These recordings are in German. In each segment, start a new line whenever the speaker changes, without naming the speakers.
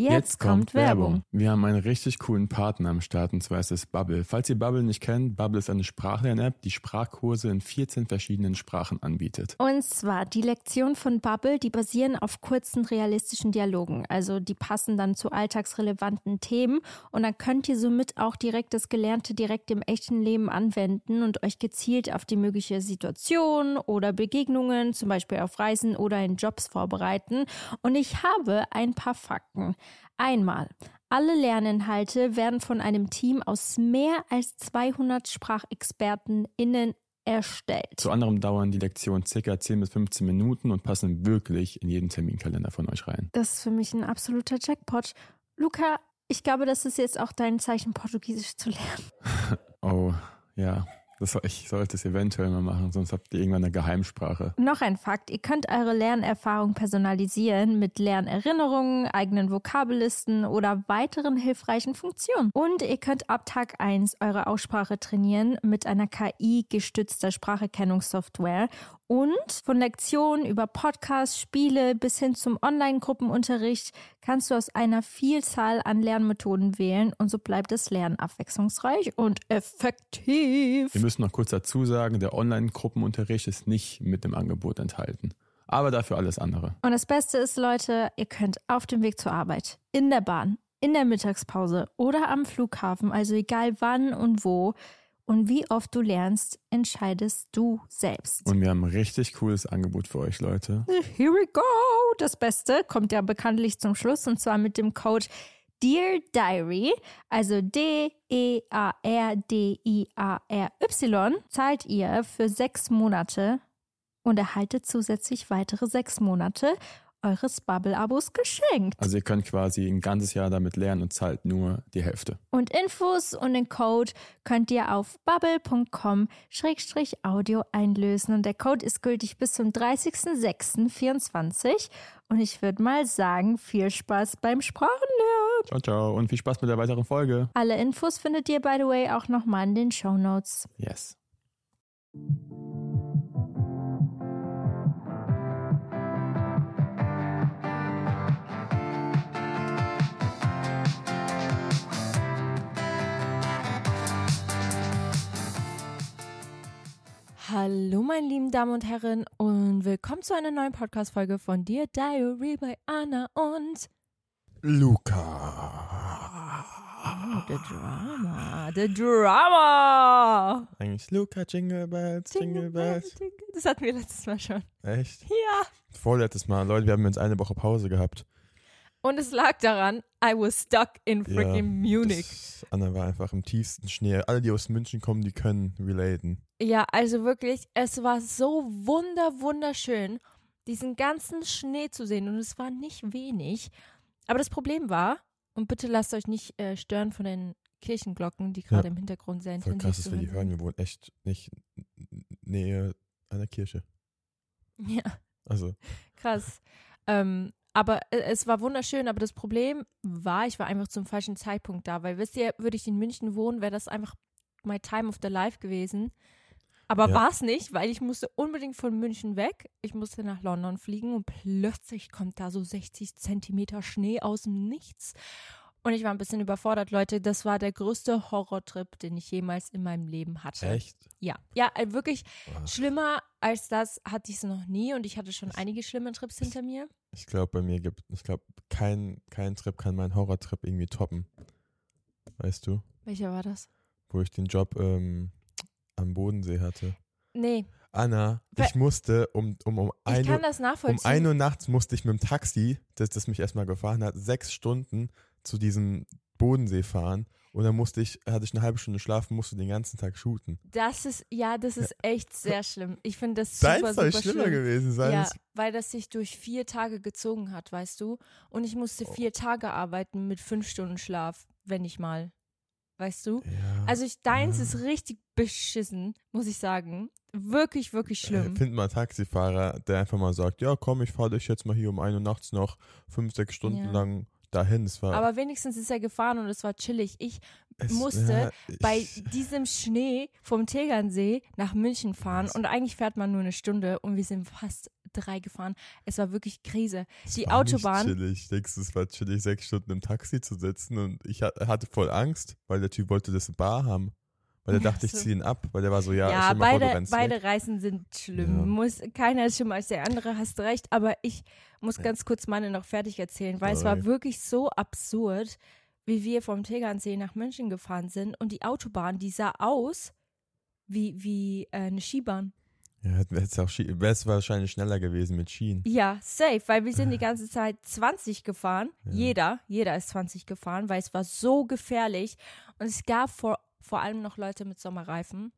Jetzt, kommt Werbung.
Wir haben einen richtig coolen Partner am Start und zwar ist es Bubble. Falls ihr Bubble nicht kennt, Bubble ist eine Sprachlern-App, die Sprachkurse in 14 verschiedenen Sprachen anbietet.
Und zwar die Lektionen von Bubble, die basieren auf kurzen realistischen Dialogen. Also die passen dann zu alltagsrelevanten Themen und dann könnt ihr somit auch direkt das Gelernte direkt im echten Leben anwenden und euch gezielt auf die mögliche Situation oder Begegnungen, zum Beispiel auf Reisen oder in Jobs vorbereiten. Und ich habe ein paar Fakten. Einmal, alle Lerninhalte werden von einem Team aus mehr als 200 SprachexpertenInnen erstellt.
Zu anderem dauern die Lektionen ca. 10 bis 15 Minuten und passen wirklich in jeden Terminkalender von euch rein.
Das ist für mich ein absoluter Jackpot. Luca, ich glaube, das ist jetzt auch dein Zeichen, Portugiesisch zu lernen.
oh, ja. Das, ich sollte es eventuell mal machen, sonst habt ihr irgendwann eine Geheimsprache.
Noch ein Fakt, ihr könnt eure Lernerfahrung personalisieren mit Lernerinnerungen, eigenen Vokabellisten oder weiteren hilfreichen Funktionen. Und ihr könnt ab Tag 1 eure Aussprache trainieren mit einer KI-gestützter Spracherkennungssoftware und von Lektionen über Podcasts, Spiele bis hin zum Online-Gruppenunterricht kannst du aus einer Vielzahl an Lernmethoden wählen und so bleibt das Lernen abwechslungsreich und effektiv.
Wir müssen noch kurz dazu sagen, der Online-Gruppenunterricht ist nicht mit dem Angebot enthalten. Aber dafür alles andere.
Und das Beste ist, Leute, ihr könnt auf dem Weg zur Arbeit, in der Bahn, in der Mittagspause oder am Flughafen, also egal wann und wo, und wie oft du lernst, entscheidest du selbst.
Und wir haben ein richtig cooles Angebot für euch, Leute.
Here we go! Das Beste kommt ja bekanntlich zum Schluss und zwar mit dem Code Dear Diary, also D-E-A-R-D-I-A-R-Y, zahlt ihr für sechs Monate und erhaltet zusätzlich weitere sechs Monate eures Bubble-Abos geschenkt.
Also ihr könnt quasi ein ganzes Jahr damit lernen und zahlt nur die Hälfte.
Und Infos und den Code könnt ihr auf bubble.com-audio einlösen. Und der Code ist gültig bis zum 30.06.24. Und ich würde mal sagen, viel Spaß beim Sprachenlernen.
Ciao, ciao. Und viel Spaß mit der weiteren Folge.
Alle Infos findet ihr, by the way, auch nochmal in den Show Notes.
Yes.
Hallo, meine lieben Damen und Herren, und willkommen zu einer neuen Podcast-Folge von Dear Diary bei Anna und
Luca.
Oh, the Drama. The Drama.
Eigentlich Luca, Jingle Bells, Jingle Bells.
Das hatten wir letztes Mal schon.
Echt?
Ja.
Vorletztes Mal. Leute, wir haben jetzt eine Woche Pause gehabt.
Und es lag daran, I was stuck in freaking
Ja,
Munich.
Das, Anna war einfach im tiefsten Schnee. Alle, die aus München kommen, die können relaten.
Ja, also wirklich, es war so wunder, wunderschön, diesen ganzen Schnee zu sehen. Und es war nicht wenig. Aber das Problem war, und bitte lasst euch nicht äh, stören von den Kirchenglocken, die gerade
Ja.
im Hintergrund sehr
Voll
intensiv
krass, dass wir die hören. Wir wohnen echt nicht n- nähe einer Kirche.
Ja,
Also,
krass. Ähm, aber äh, es war wunderschön, aber das Problem war, ich war einfach zum falschen Zeitpunkt da, weil wisst ihr, würde ich in München wohnen, wäre das einfach my time of the life gewesen. Aber
Ja.
war es nicht, weil ich musste unbedingt von München weg. Ich musste nach London fliegen und plötzlich kommt da so 60 Zentimeter Schnee aus dem Nichts. Und ich war ein bisschen überfordert, Leute. Das war der größte Horrortrip, den ich jemals in meinem Leben hatte.
echt?
Ja, ja, äh, wirklich
Boah.
schlimmer als das hatte ich es noch nie und ich hatte schon einige schlimme Trips hinter mir.
Ich glaube, bei mir gibt, ich glaube, kein, kein Trip kann meinen Horrortrip irgendwie toppen. Weißt du?
Welcher war das?
Wo ich den Job ähm, am Bodensee hatte.
Nee,
Anna,
Wa-
ich musste um, um, um,
ich
1
kann
Uhr, um. 1 Uhr nachts musste ich mit dem Taxi, das, das mich erstmal gefahren hat, sechs Stunden zu diesem Bodensee fahren. Und dann musste ich, hatte ich eine halbe Stunde schlafen, musste den ganzen Tag shooten.
Das ist, ja, das ist echt sehr schlimm. Ich finde das
Deins
super,
soll
super
schlimmer
schlimm.
gewesen sein.
Ja, weil das sich durch vier Tage gezogen hat, weißt du? Und ich musste
Oh.
vier Tage arbeiten mit fünf Stunden Schlaf, wenn nicht mal. Weißt du?
Ja.
Also ich, deins
Ja.
ist richtig beschissen, muss ich sagen. Wirklich, wirklich schlimm.
Find mal einen Taxifahrer, der einfach mal sagt, ja komm, ich fahre dich jetzt mal hier um 1 Uhr nachts noch fünf, sechs Stunden
Ja.
lang dahin. Das war,
Aber wenigstens ist er gefahren und es war chillig. Ich
es,
musste
ja, ich,
bei diesem Schnee vom Tegernsee nach München fahren und eigentlich fährt man nur eine Stunde und wir sind fast drei gefahren. Es war wirklich Krise.
Es
Die
war nicht
Autobahn-
Chillig. Denkst du, es war chillig, sechs Stunden im Taxi zu sitzen und ich ha- hatte voll Angst, weil der Typ wollte das Bar haben. Weil er dachte, ich ziehe ihn ab, weil der war so, ja,
Ja,
mal vor, du
beide,
rennst
beide
weg.
Reisen sind schlimm.
Ja.
Muss, keiner ist schlimmer als der andere, hast recht. Aber ich muss ganz kurz meine noch fertig erzählen, weil es war
Sorry.
wirklich so absurd, wie wir vom Tegernsee nach München gefahren sind und die Autobahn, die sah aus wie, wie äh, eine Skibahn.
Ja, wäre es wahrscheinlich schneller gewesen mit Schienen.
Ja, safe, weil wir sind die ganze Zeit 20 gefahren.
Ja.
Jeder, jeder ist 20 gefahren, weil es war so gefährlich. Und es gab vor, vor allem noch Leute mit Sommerreifen.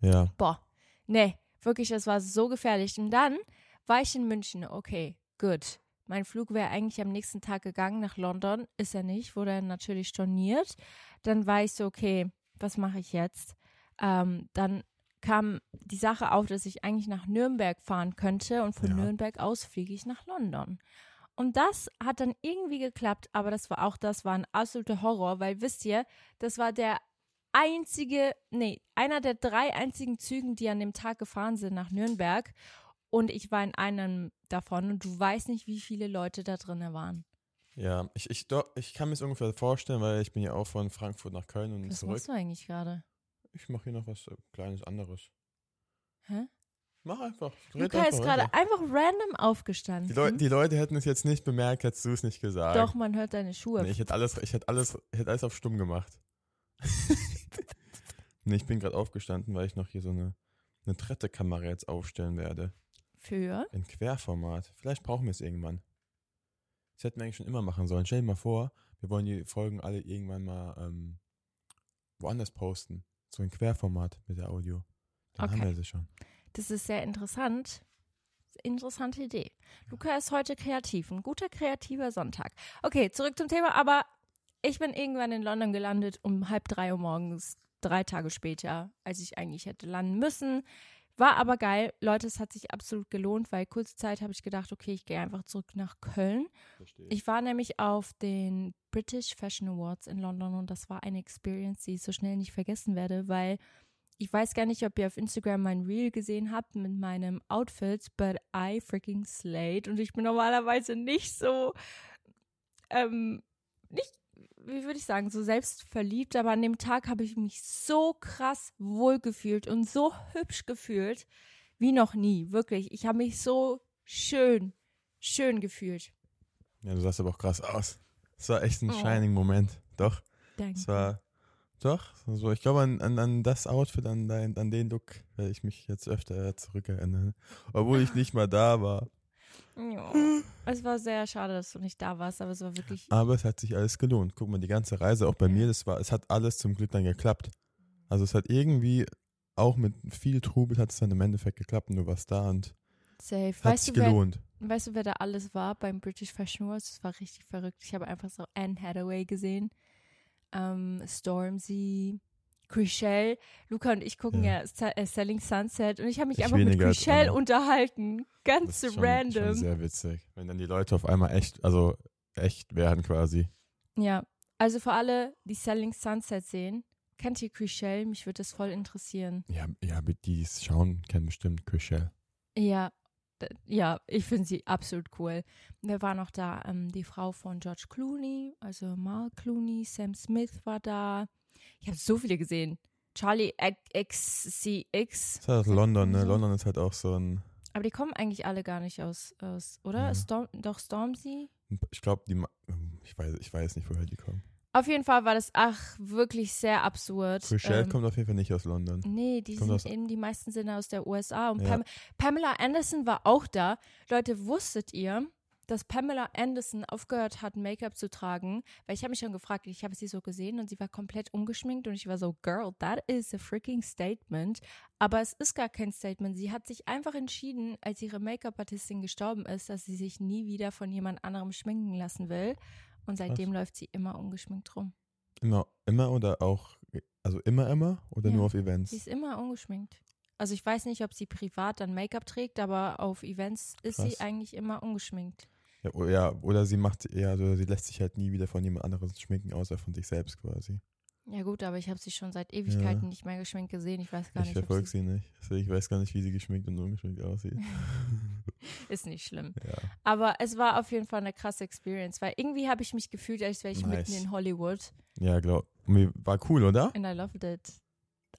Ja.
Boah, nee, wirklich, es war so gefährlich. Und dann war ich in München. Okay, gut. Mein Flug wäre eigentlich am nächsten Tag gegangen nach London. Ist er nicht, wurde er natürlich storniert. Dann war ich so, okay, was mache ich jetzt? Ähm, dann kam die Sache auf, dass ich eigentlich nach Nürnberg fahren könnte und von
Ja.
Nürnberg aus fliege ich nach London. Und das hat dann irgendwie geklappt, aber das war auch das war ein absoluter Horror, weil wisst ihr, das war der einzige, nee, einer der drei einzigen Zügen, die an dem Tag gefahren sind nach Nürnberg. Und ich war in einem davon und du weißt nicht, wie viele Leute da drin waren.
Ja, ich, ich, doch, ich kann mir es ungefähr vorstellen, weil ich bin ja auch von Frankfurt nach Köln und
Was
zurück.
machst du eigentlich gerade?
Ich mache hier noch was äh, kleines anderes.
Hä?
Mach einfach.
Luca ist
einfach
gerade
weiter.
einfach random aufgestanden.
Die, Leu die Leute hätten es jetzt nicht bemerkt, hättest du es nicht gesagt.
Doch, man hört deine Schuhe.
Nee, ich hätte alles, ich hätte alles, ich hätte alles auf stumm gemacht. nee, ich bin gerade aufgestanden, weil ich noch hier so eine, eine Trette-Kamera jetzt aufstellen werde.
Für?
In Querformat. Vielleicht brauchen wir es irgendwann. Das hätten wir eigentlich schon immer machen sollen. Stell dir mal vor, wir wollen die Folgen alle irgendwann mal ähm, woanders posten. So in Querformat mit der Audio. Dann haben
Okay.
wir sie schon.
Das ist sehr interessant. Interessante Idee. Luca ist heute kreativ. Ein guter kreativer Sonntag. Okay, zurück zum Thema. Aber ich bin irgendwann in London gelandet um halb drei Uhr morgens, drei Tage später, als ich eigentlich hätte landen müssen. War aber geil. Leute, es hat sich absolut gelohnt, weil kurze Zeit habe ich gedacht, okay, ich gehe einfach zurück nach Köln.
Verstehe.
Ich war nämlich auf den British Fashion Awards in London und das war eine Experience, die ich so schnell nicht vergessen werde, weil ich weiß gar nicht, ob ihr auf Instagram mein Reel gesehen habt mit meinem Outfit, but I freaking slayed und ich bin normalerweise nicht so, ähm, nicht, wie würde ich sagen, so selbstverliebt, aber an dem Tag habe ich mich so krass wohlgefühlt und so hübsch gefühlt wie noch nie, wirklich. Ich habe mich so schön, schön gefühlt.
Ja, du sahst aber auch krass aus. Es war echt ein
Oh.
shining Moment. Doch,
Danke.
es war, doch, so, ich glaube an, an, an das Outfit, an, dein, an den Look werde ich mich jetzt öfter zurückerinnern. Obwohl ich nicht mal da war.
Ja. Es war sehr schade, dass du nicht da warst, aber es war wirklich.
Aber es hat sich alles gelohnt. Guck mal, die ganze Reise, auch bei mir, das war, es hat alles zum Glück dann geklappt. Also es hat irgendwie, auch mit viel Trubel hat es dann im Endeffekt geklappt und du warst da und
Safe.
hat
Weißt
sich
du, wer,
gelohnt.
weißt du, wer da alles war beim British Fashion Awards? Das war richtig verrückt. Ich habe einfach so Anne Hathaway gesehen, ähm, Stormzy, Chriselle. Luca und ich gucken ja,
Ja.
Äh, Selling Sunset und ich habe mich
Ich
einfach mit
als
Chriselle
Anna.
unterhalten. Ganz
Das ist schon,
random.
schon sehr witzig. Wenn dann die Leute auf einmal echt, also echt werden quasi.
Ja, also für alle, die Selling Sunset sehen, kennt ihr Chriselle? Mich würde das voll interessieren.
Ja, ja, die es schauen, kennen bestimmt Küche.
Ja, ja, ich finde sie absolut cool. Wer war noch da? Ähm, die Frau von George Clooney, also Mark Clooney, Sam Smith war da. Ich habe so viele gesehen. Charlie XCX.
Das ist halt London, ne? London ist halt auch so ein,
Aber die kommen eigentlich alle gar nicht aus, aus oder?
Ja.
Storm, doch Stormzy?
ich glaube, die, ich weiß, ich weiß nicht, woher die kommen.
Auf jeden Fall war das, ach, wirklich sehr absurd.
Rochelle
Ähm,
kommt auf jeden Fall nicht aus London.
Nee, die
Kommt
sind
aus-
eben, die meisten sind aus der USA. Und
Ja.
Pam Pamela Anderson war auch da. Leute, wusstet ihr, dass Pamela Anderson aufgehört hat, Make-up zu tragen? Weil ich habe mich schon gefragt, ich habe sie so gesehen und sie war komplett ungeschminkt und ich war so, Girl, that is a freaking statement. Aber es ist gar kein Statement. Sie hat sich einfach entschieden, als ihre Make-up-Artistin gestorben ist, dass sie sich nie wieder von jemand anderem schminken lassen will. Und seitdem läuft sie immer ungeschminkt rum.
Immer, immer oder auch, also immer, immer oder
Ja.
nur auf Events?
Sie ist immer ungeschminkt. Also ich weiß nicht, ob sie privat dann Make-up trägt, aber auf Events ist sie
Krass.
eigentlich immer ungeschminkt.
Ja, ja, oder sie macht, ja, also sie lässt sich halt nie wieder von jemand anderem schminken, außer von sich selbst quasi.
Ja gut, aber ich habe sie schon seit Ewigkeiten nicht mehr geschminkt gesehen. Ich weiß gar
ich
nicht. ob
verfolge sie nicht. Also ich weiß gar nicht, wie sie geschminkt und ungeschminkt aussieht.
Ist nicht schlimm.
ja.
Aber es war auf jeden Fall eine krasse Experience, weil irgendwie habe ich mich gefühlt, als wäre ich
Nice.
mitten in Hollywood.
Ja, glaub. Mir- War cool, oder?
And I loved it.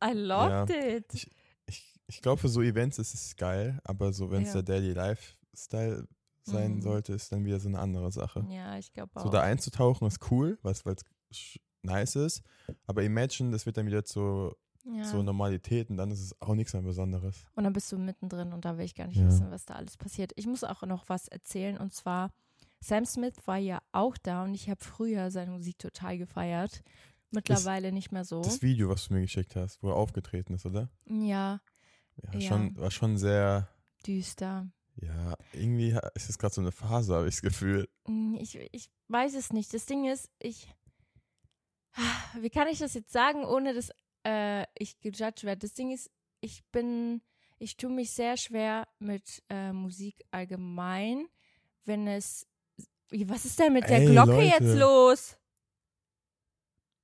I loved it.
Ich, ich, ich glaube, für so Events ist es geil, aber so, wenn es
Ja.
der Daily Lifestyle sein
Mhm.
sollte, ist dann wieder so eine andere Sache.
Ja, ich glaube auch.
So da einzutauchen ist cool, weil es nice ist. Aber imagine, das wird dann wieder zu
ja.
so Normalität und dann ist es auch nichts mehr Besonderes.
Und dann bist du mittendrin und da will ich gar nicht
Ja.
wissen, was da alles passiert. Ich muss auch noch was erzählen und zwar, Sam Smith war ja auch da und ich habe früher seine Musik total gefeiert. Mittlerweile nicht mehr so.
Das Video, was du mir geschickt hast, wo er aufgetreten ist, oder?
Ja,
Ja,
Ja.
Schon, war schon sehr,
düster.
Ja, irgendwie ist es gerade so eine Phase, habe ich das Gefühl.
Hm, Ich, ich weiß es nicht. Das Ding ist, ich. Wie kann ich das jetzt sagen, ohne dass äh, ich gejudged werde? Das Ding ist, ich bin. Ich tue mich sehr schwer mit äh, Musik allgemein, wenn es. Was ist denn mit der
Ey,
Glocke
Leute.
jetzt los?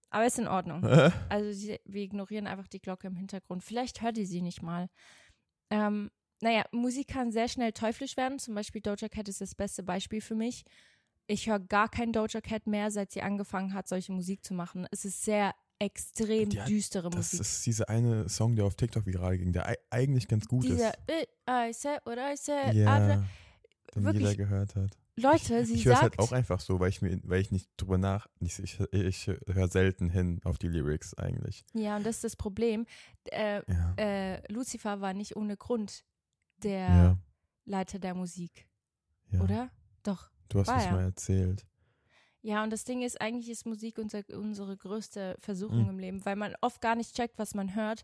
Aber ist in Ordnung.
Äh,
Also wir ignorieren einfach die Glocke im Hintergrund. Vielleicht hört ihr sie nicht mal. Ähm, naja, Musik kann sehr schnell teuflisch werden. Zum Beispiel Doja Cat ist das beste Beispiel für mich. Ich höre gar kein Doja Cat mehr, seit sie angefangen hat, solche Musik zu machen. Es ist sehr extrem
hat-
düstere
Das
Musik.
ist dieser eine Song, der auf TikTok viral ging, der ei- eigentlich ganz gut
Dieser
ist.
Bit, I said what I said.
Ja,
Adler-
den
wirklich,
jeder gehört hat.
Leute, sie
ich höre es
sagt,
halt auch einfach so, weil ich mir, weil ich nicht drüber nach, ich, ich, ich höre selten hin auf die Lyrics eigentlich.
ja, und das ist das Problem. Äh,
Ja.
äh, Lucifer war nicht ohne Grund der
ja,
Leiter der Musik,
ja.
oder? Doch.
Du hast es
ja.
mal erzählt.
Ja, und das Ding ist, eigentlich ist Musik unser, unsere größte Versuchung
Mhm.
im Leben, weil man oft gar nicht checkt, was man hört.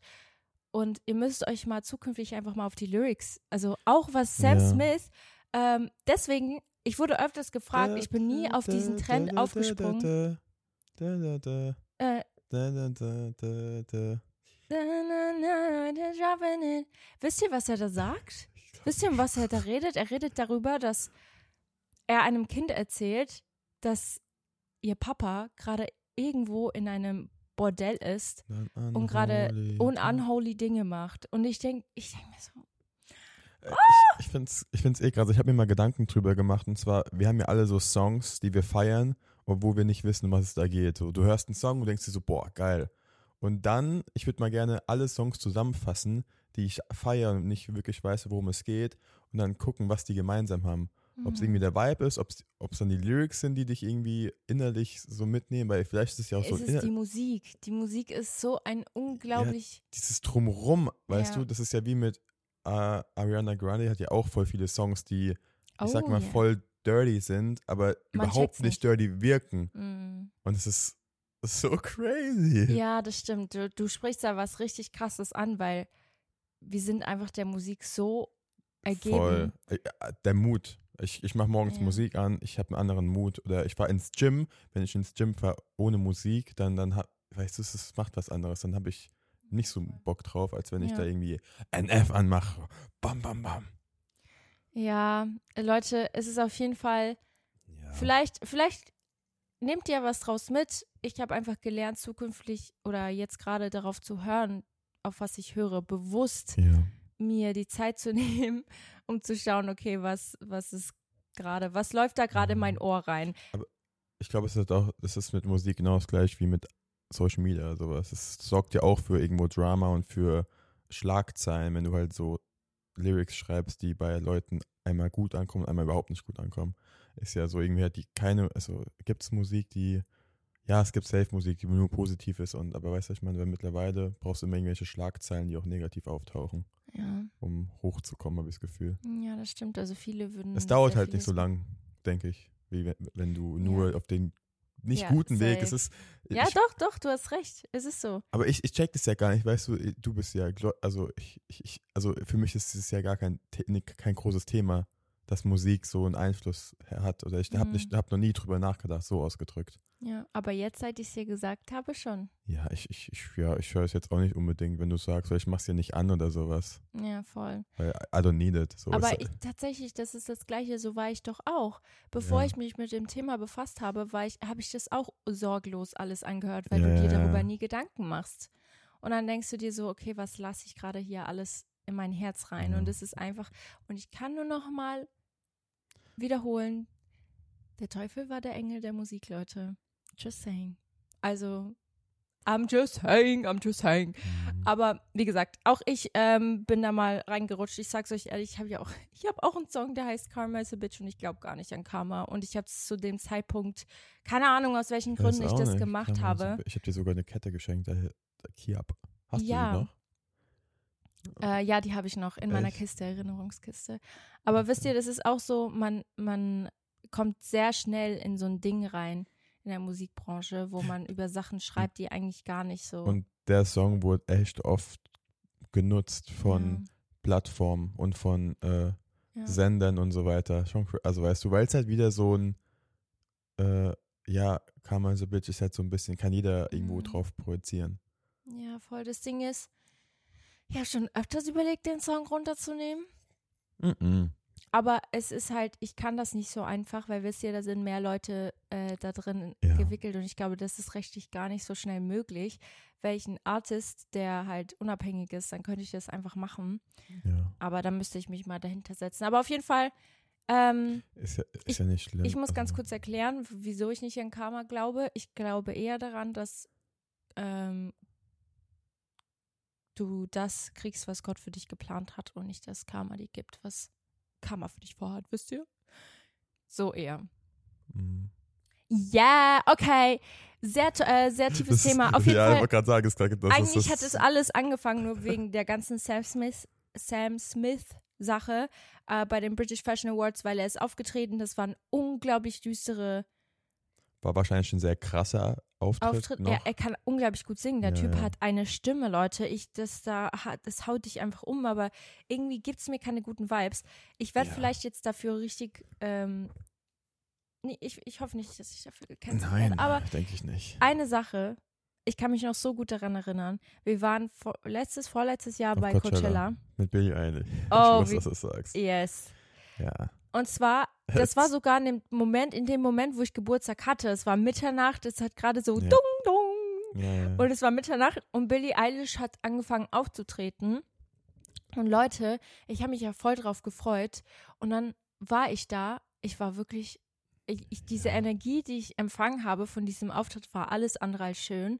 Und ihr müsst euch mal zukünftig einfach mal auf die Lyrics, also auch was Sam. Smith, ähm, deswegen, ich wurde öfters gefragt, ich bin nie auf diesen Trend aufgesprungen. Äh, na, na, na. Wisst ihr, was er da sagt? Wisst ihr, um was er da redet? Er redet darüber, dass er einem Kind erzählt, dass ihr Papa gerade irgendwo in einem Bordell ist und gerade
unholy.
Dinge macht. Und ich denke, ich denke mir so,
Äh, Ich, ich finde es ich find's eh krass. Ich habe mir mal Gedanken drüber gemacht. Und zwar, wir haben ja alle so Songs, die wir feiern, obwohl wir nicht wissen, um was es da geht. So, du hörst einen Song und denkst dir so, boah, geil. Und dann, ich würde mal gerne alle Songs zusammenfassen, die ich feiere und nicht wirklich weiß, worum es geht. Und dann gucken, was die gemeinsam haben. Ob es
Mhm.
irgendwie der Vibe ist, ob es dann die Lyrics sind, die dich irgendwie innerlich so mitnehmen, weil vielleicht ist es ja auch so
es ist die Musik. Die Musik ist so ein unglaublich.
dieses Drumrum, weißt
Ja.
du, das ist ja wie mit äh, Ariana Grande hat ja auch voll viele Songs, die, ich sag
Oh,
mal,
ja.
voll dirty sind, aber
Man
überhaupt nicht dirty wirken.
Mm.
Und es ist so crazy.
Ja, das stimmt. Du, du sprichst da was richtig Krasses an, weil wir sind einfach der Musik so ergeben.
Voll. Äh, äh, Der Mut. Ich, ich mache morgens
Ja.
Musik an, ich habe einen anderen Mut. Oder ich fahre ins Gym. Wenn ich ins Gym fahre ohne Musik, dann, dann hab, weißt du, es es macht was anderes. Dann habe ich nicht so Bock drauf, als wenn ich
Ja.
da irgendwie NF anmache. Bam, bam, bam.
Ja, Leute, es ist auf jeden Fall,
Ja.
vielleicht, vielleicht nehmt ihr was draus mit. Ich habe einfach gelernt, zukünftig oder jetzt gerade darauf zu hören, auf was ich höre, bewusst
ja.
mir die Zeit zu nehmen, um zu schauen, okay, was, was ist gerade, was läuft da gerade in mein Ohr rein?
Ich glaube, es ist auch, es ist mit Musik genau das gleich wie mit Social Media oder sowas. Es sorgt ja auch für irgendwo Drama und für Schlagzeilen, wenn du halt so Lyrics schreibst, die bei Leuten einmal gut ankommen, einmal überhaupt nicht gut ankommen. Ist ja so irgendwie hat die keine, also gibt es Musik, die, ja, es gibt Safe-Musik, die nur positiv ist und aber weißt du, ich meine, weil mittlerweile brauchst du immer irgendwelche Schlagzeilen, die auch negativ auftauchen,
Ja,
um hochzukommen, habe ich das Gefühl.
ja, das stimmt. Also viele würden.
Es dauert halt nicht so lang, denke ich, wie wenn, du nur auf den nicht
Ja,
guten Weg. Es ist.
Ja,
ich,
doch, doch, du hast recht. Es ist so.
aber ich, ich check das ja gar nicht, weißt du, du bist ja, also ich, ich, also für mich ist es ja gar kein, kein großes Thema, dass Musik so einen Einfluss hat. Oder ich habe
Mhm.
hab noch nie drüber nachgedacht, so ausgedrückt.
Ja, aber jetzt, seit ich es dir gesagt habe, schon.
Ja, ich, ich, ich, ja, ich höre es jetzt auch nicht unbedingt, wenn du sagst, ich mach's dir nicht an oder sowas.
Ja, voll.
Weil I don't need it. So
Aber ich, tatsächlich, das ist das Gleiche, so war ich doch auch. Bevor
Ja.
ich mich mit dem Thema befasst habe, war ich, habe ich das auch sorglos alles angehört, weil
Ja,
du dir darüber nie Gedanken machst. Und dann denkst du dir so, okay, was lasse ich gerade hier alles in mein Herz rein?
Ja.
Und es ist einfach, und ich kann nur noch mal wiederholen, der Teufel war der Engel der Musik, Leute. Just saying. Also, I'm just saying, I'm just saying.
Mhm.
Aber wie gesagt, auch ich ähm, bin da mal reingerutscht. Ich sag's euch ehrlich, ich habe ja auch, ich habe auch einen Song, der heißt Karma is a Bitch und ich glaube gar nicht an Karma. Und ich habe zu dem Zeitpunkt, keine Ahnung aus welchen Gründen ich das
nicht.
gemacht
Kann man
habe.
so- Ich habe dir sogar eine Kette geschenkt, der, der Kiap. Hast
Ja.
du die noch?
Äh, ja, die habe ich noch in meiner
Echt?
Kiste, Erinnerungskiste. Aber wisst ihr, das ist auch so, man, man kommt sehr schnell in so ein Ding rein in der Musikbranche, wo man über Sachen schreibt, die eigentlich gar nicht so.
Und der Song wurde echt oft genutzt von Plattformen und von äh,
ja, ja.
Sendern und so weiter. Schon, also weißt du, weil es halt wieder so ein, äh, ja, Karma so Bitch ist halt so ein bisschen, kann jeder irgendwo
Mhm.
drauf projizieren.
ja, voll. Das Ding ist, ich habe schon öfters überlegt, den Song runterzunehmen.
Mhm.
Aber es ist halt, ich kann das nicht so einfach, weil wisst ihr, da sind mehr Leute äh, da drin
Ja.
gewickelt und ich glaube, das ist rechtlich gar nicht so schnell möglich. Welchen Artist, der halt unabhängig ist, dann könnte ich das einfach machen.
Ja,
Aber dann müsste ich mich mal dahinter setzen. Aber auf jeden Fall, ähm,
ist ja, ist
Ich-
ja nicht schlimm.
ich muss ganz
also,
kurz erklären, wieso ich nicht an Karma glaube. Ich glaube eher daran, dass ähm, du das kriegst, was Gott für dich geplant hat und nicht das Karma dir gibt, was Karma für dich vorhat, wisst ihr? So eher.
mhm.
Ja, okay. Sehr, äh, sehr tiefes
Das
Thema. Auf jeden
ja, ich
Fall.
wollte gerade sagen, grad- das
Eigentlich
ist,
hat es alles angefangen nur wegen der ganzen Sam Smith, Sam Smith Sache äh, bei den British Fashion Awards, weil er ist aufgetreten. Das waren unglaublich düstere
war wahrscheinlich ein sehr krasser Auftritt.
Auftritt.
noch.
Er, er kann unglaublich gut singen. Der
Ja,
Typ
ja.
hat eine Stimme, Leute. Ich, das da, das haut dich einfach um, aber irgendwie gibt es mir keine guten Vibes. Ich werde
Ja.
vielleicht jetzt dafür richtig, ähm, nee, ich, ich hoffe nicht, dass ich dafür gecancelt
Nein,
werde. Aber
denke ich nicht.
eine Sache, ich kann mich noch so gut daran erinnern. Wir waren vor, letztes, vorletztes Jahr
Auf
bei
Coachella.
Coachella.
Mit Billie Eilish.
Oh,
ich
wie-
weiß, was du sagst.
Yes.
Ja.
Und zwar, das war sogar in dem Moment, in dem Moment, wo ich Geburtstag hatte. Es war Mitternacht, es hat gerade so
Ja.
dung, dung.
Ja.
Und es war Mitternacht und Billie Eilish hat angefangen aufzutreten. Und Leute, ich habe mich ja voll drauf gefreut. Und dann war ich da. Ich war wirklich, ich, ich, diese. Energie, die ich empfangen habe von diesem Auftritt, war alles andere als schön.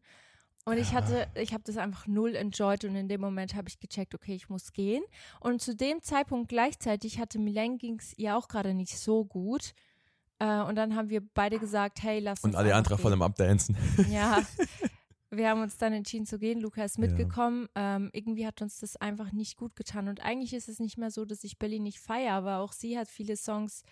Und ich
Ja.
hatte, ich habe das einfach null enjoyed und in dem Moment habe ich gecheckt, okay, ich muss gehen. Und zu dem Zeitpunkt gleichzeitig hatte Milan ging's ihr auch gerade nicht so gut. Äh, und dann haben wir beide gesagt, hey, lass uns
Und alle anderen voll im Abdancen.
Ja, wir haben uns dann entschieden zu gehen. Luca ist
Ja.
mitgekommen. Ähm, irgendwie hat uns das einfach nicht gut getan. Und eigentlich ist es nicht mehr so, dass ich Billy nicht feiere, aber auch sie hat viele Songs,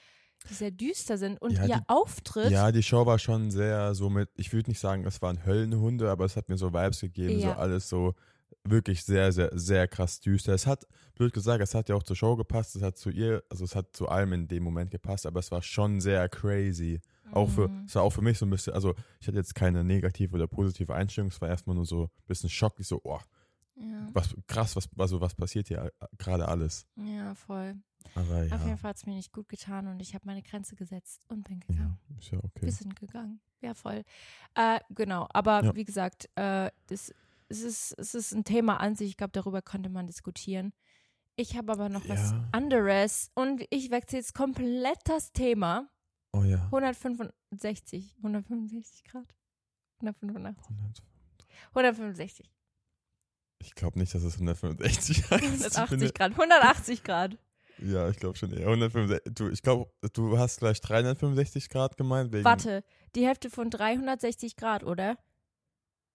die sehr düster sind. Und
Ja,
ihr
die-
Auftritt,
Ja, die Show war schon sehr so mit, ich würde nicht sagen, es waren Höllenhunde, aber es hat mir so Vibes gegeben, so
Ja.
alles so wirklich sehr, sehr, sehr krass düster. Es hat, blöd gesagt, es hat ja auch zur Show gepasst, es hat zu ihr, also es hat zu allem in dem Moment gepasst, aber es war schon sehr crazy. Auch für,
Mhm.
es war auch für mich so ein bisschen, also ich hatte jetzt keine negative oder positive Einstellung, es war erstmal nur so ein bisschen Schock, ich so, oh,
ja,
was krass, was, also was passiert hier äh, gerade alles.
ja, voll.
Aber ja,
Auf jeden Fall hat es mir nicht gut getan und ich habe meine Grenze gesetzt und bin
ja
gegangen.
ist ja okay.
Wir sind gegangen. Ja, voll. Äh, genau, aber
Ja.
wie gesagt, äh, das, es, ist, es ist ein Thema an sich. Ich glaube, darüber könnte man diskutieren. Ich habe aber noch was
Ja.
anderes und ich wechsle jetzt komplett das Thema.
Oh ja.
165, 165 Grad? 185,
100.
165,
Ich glaube nicht, dass es 165 heißt. Ich bin
180 Grad, 180 Grad.
Ja, ich glaube schon eher 165. Du, ich glaube, du hast gleich 365 Grad gemeint. Wegen,
Warte, die Hälfte von 360 Grad, oder?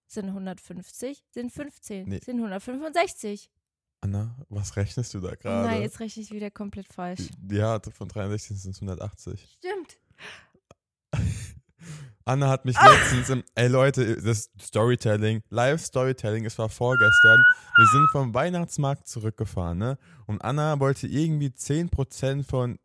Sind 150? Sind 15?
Nee.
Sind 165?
Anna, was rechnest du da gerade?
Nein, jetzt rechne ich wieder komplett falsch.
Ja, von 63 sind es 180.
Stimmt.
Anna hat
Ah!
mich letztens im, ey Leute, das Storytelling, Live-Storytelling, es war vorgestern. Wir sind vom Weihnachtsmarkt zurückgefahren, ne? Und Anna wollte irgendwie 10% von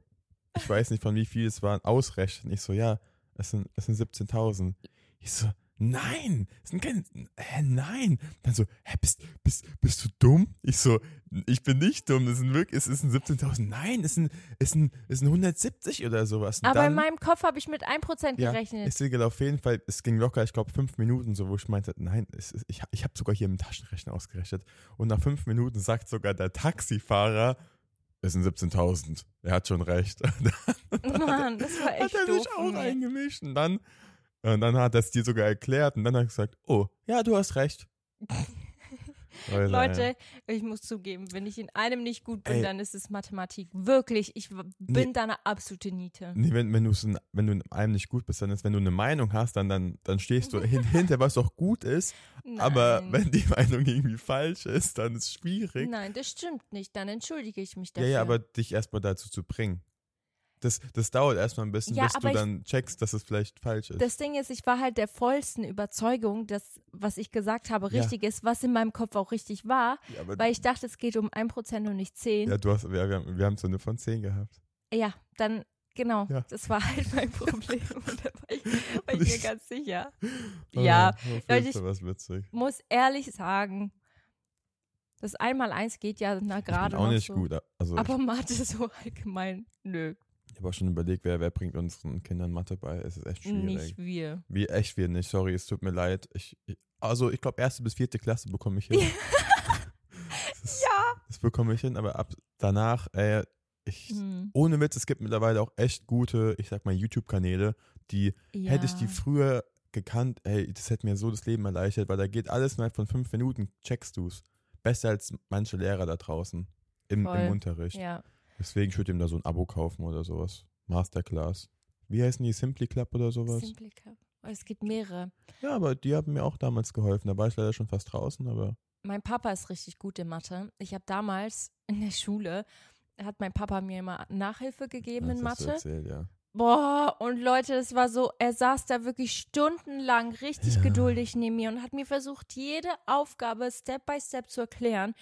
ich weiß nicht von wie viel es waren, ausrechnen. Ich so, ja, es sind, es sind 17.000. Ich so, nein, es sind keine, hä, nein. Dann so, hä, bist, bist, bist du dumm? Ich so, ich bin nicht dumm, es sind wirklich, es sind 17.000. Nein, es sind, es sind, es sind 170 oder sowas. Und
Aber
dann,
in meinem Kopf habe ich mit 1%
ja,
gerechnet.
es ging auf jeden Fall, es ging locker, ich glaube, fünf Minuten so, wo ich meinte, nein, ist, ich, ich habe sogar hier im Taschenrechner ausgerechnet. Und nach fünf Minuten sagt sogar der Taxifahrer, es sind 17.000. Er hat schon recht.
Mann, das war echt
hat er
doof.
sich auch
von mir.
eingemischt. Und dann, und dann hat er es dir sogar erklärt. Und dann hat er gesagt, oh, ja, du hast recht. Leute,
Leute, ich muss zugeben, wenn ich in einem nicht gut bin,
Ey.
dann ist es Mathematik. Wirklich, ich bin
Nee.
da eine absolute Niete.
Nee, wenn, wenn, in, wenn du in einem nicht gut bist, dann ist, wenn du eine Meinung hast, dann, dann, dann stehst du hin, hinter, was auch gut ist. Aber
Nein.
wenn die Meinung irgendwie falsch ist, dann ist es schwierig.
Nein, das stimmt nicht. Dann entschuldige ich mich
ja,
dafür.
ja, aber dich erstmal dazu zu bringen. Das, das dauert erstmal ein bisschen,
Ja,
bis du
aber ich-
dann checkst, dass es vielleicht falsch ist.
Das Ding ist, ich war halt der vollsten Überzeugung, dass was ich gesagt habe
Ja.
richtig ist, was in meinem Kopf auch richtig war,
ja,
weil ich dachte, es geht um 1% und nicht 10.
ja, du hast, wir, wir, haben, wir haben so eine von 10 gehabt.
Ja, dann, genau,
Ja.
das war halt mein Problem. Und da war ich, war ich mir ganz sicher.
Ah,
Ja, Leute, ich-
Fall was witzig.
muss ehrlich sagen, das Einmal-Eins geht ja na gerade
auch nicht
so.
gut. Also
Aber Mathe so allgemein, nö,
ich habe auch schon überlegt, wer, wer bringt unseren Kindern Mathe bei. Es ist echt schwierig.
nicht wir.
Wie echt wir nicht, sorry, es tut mir leid. Ich, ich, also ich glaube, erste bis vierte Klasse bekomme ich hin. Das,
Ja.
das bekomme ich hin, aber ab danach, ey, ich,
Hm,
ohne Witz, es gibt mittlerweile auch echt gute, ich sag mal, YouTube-Kanäle, die
ja.
hätte ich die früher gekannt, ey, das hätte mir so das Leben erleichtert, weil da geht alles innerhalb von fünf Minuten, checkst du's. Besser als manche Lehrer da draußen im, im Unterricht.
Ja,
Deswegen ich würde ihm da so ein Abo kaufen oder sowas. Masterclass. Wie heißen die? Simply Club oder sowas?
Simply Club. Oh, Es gibt mehrere.
Ja, aber die haben mir auch damals geholfen. Da war ich leider schon fast draußen, aber
Mein Papa ist richtig gut in Mathe. Ich habe damals in der Schule, hat mein Papa mir immer Nachhilfe gegeben in
das du
Mathe.
erzählt, ja.
Boah, und Leute, es war so, er saß da wirklich stundenlang richtig
Ja.
geduldig neben mir und hat mir versucht, jede Aufgabe Step by Step zu erklären.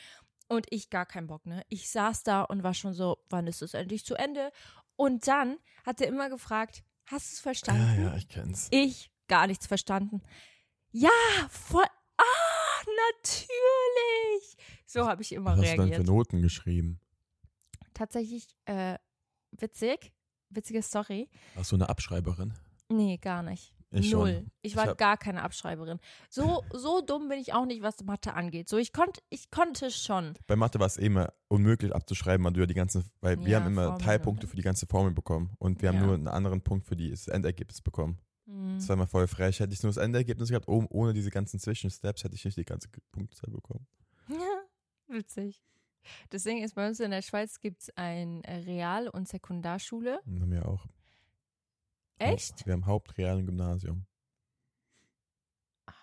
Und ich gar keinen Bock, ne? Ich saß da und war schon so, wann ist es endlich zu Ende? Und dann hat er immer gefragt, hast du es verstanden?
Ja, ja, ich kenn's.
Ich gar nichts verstanden. Ja, voll. Ah, natürlich. So habe ich immer
Was hast du dann für
reagiert.
Noten geschrieben?
Tatsächlich äh, witzig, witzige Story.
Warst du eine Abschreiberin?
Nee, gar nicht.
Ich schon.
Null. Ich
Ich
war
hab-
gar keine Abschreiberin. So, so dumm bin ich auch nicht, was Mathe angeht. So, ich konnte, ich konnte schon.
Bei Mathe war es eh immer unmöglich abzuschreiben, weil du ja die ganzen, weil wir
Ja,
haben immer
Formel.
Teilpunkte für die ganze Formel bekommen und wir haben
Ja.
nur einen anderen Punkt für die, das Endergebnis bekommen.
Hm.
Das war immer voll frech. Hätte ich nur das Endergebnis gehabt, oh, ohne diese ganzen Zwischensteps, hätte ich nicht die ganze Punktzahl bekommen.
Ja, witzig. Deswegen ist bei uns in der Schweiz gibt es ein äh, Real- und Sekundarschule.
Und haben wir auch.
Echt?
Wir haben Hauptreal und Gymnasium.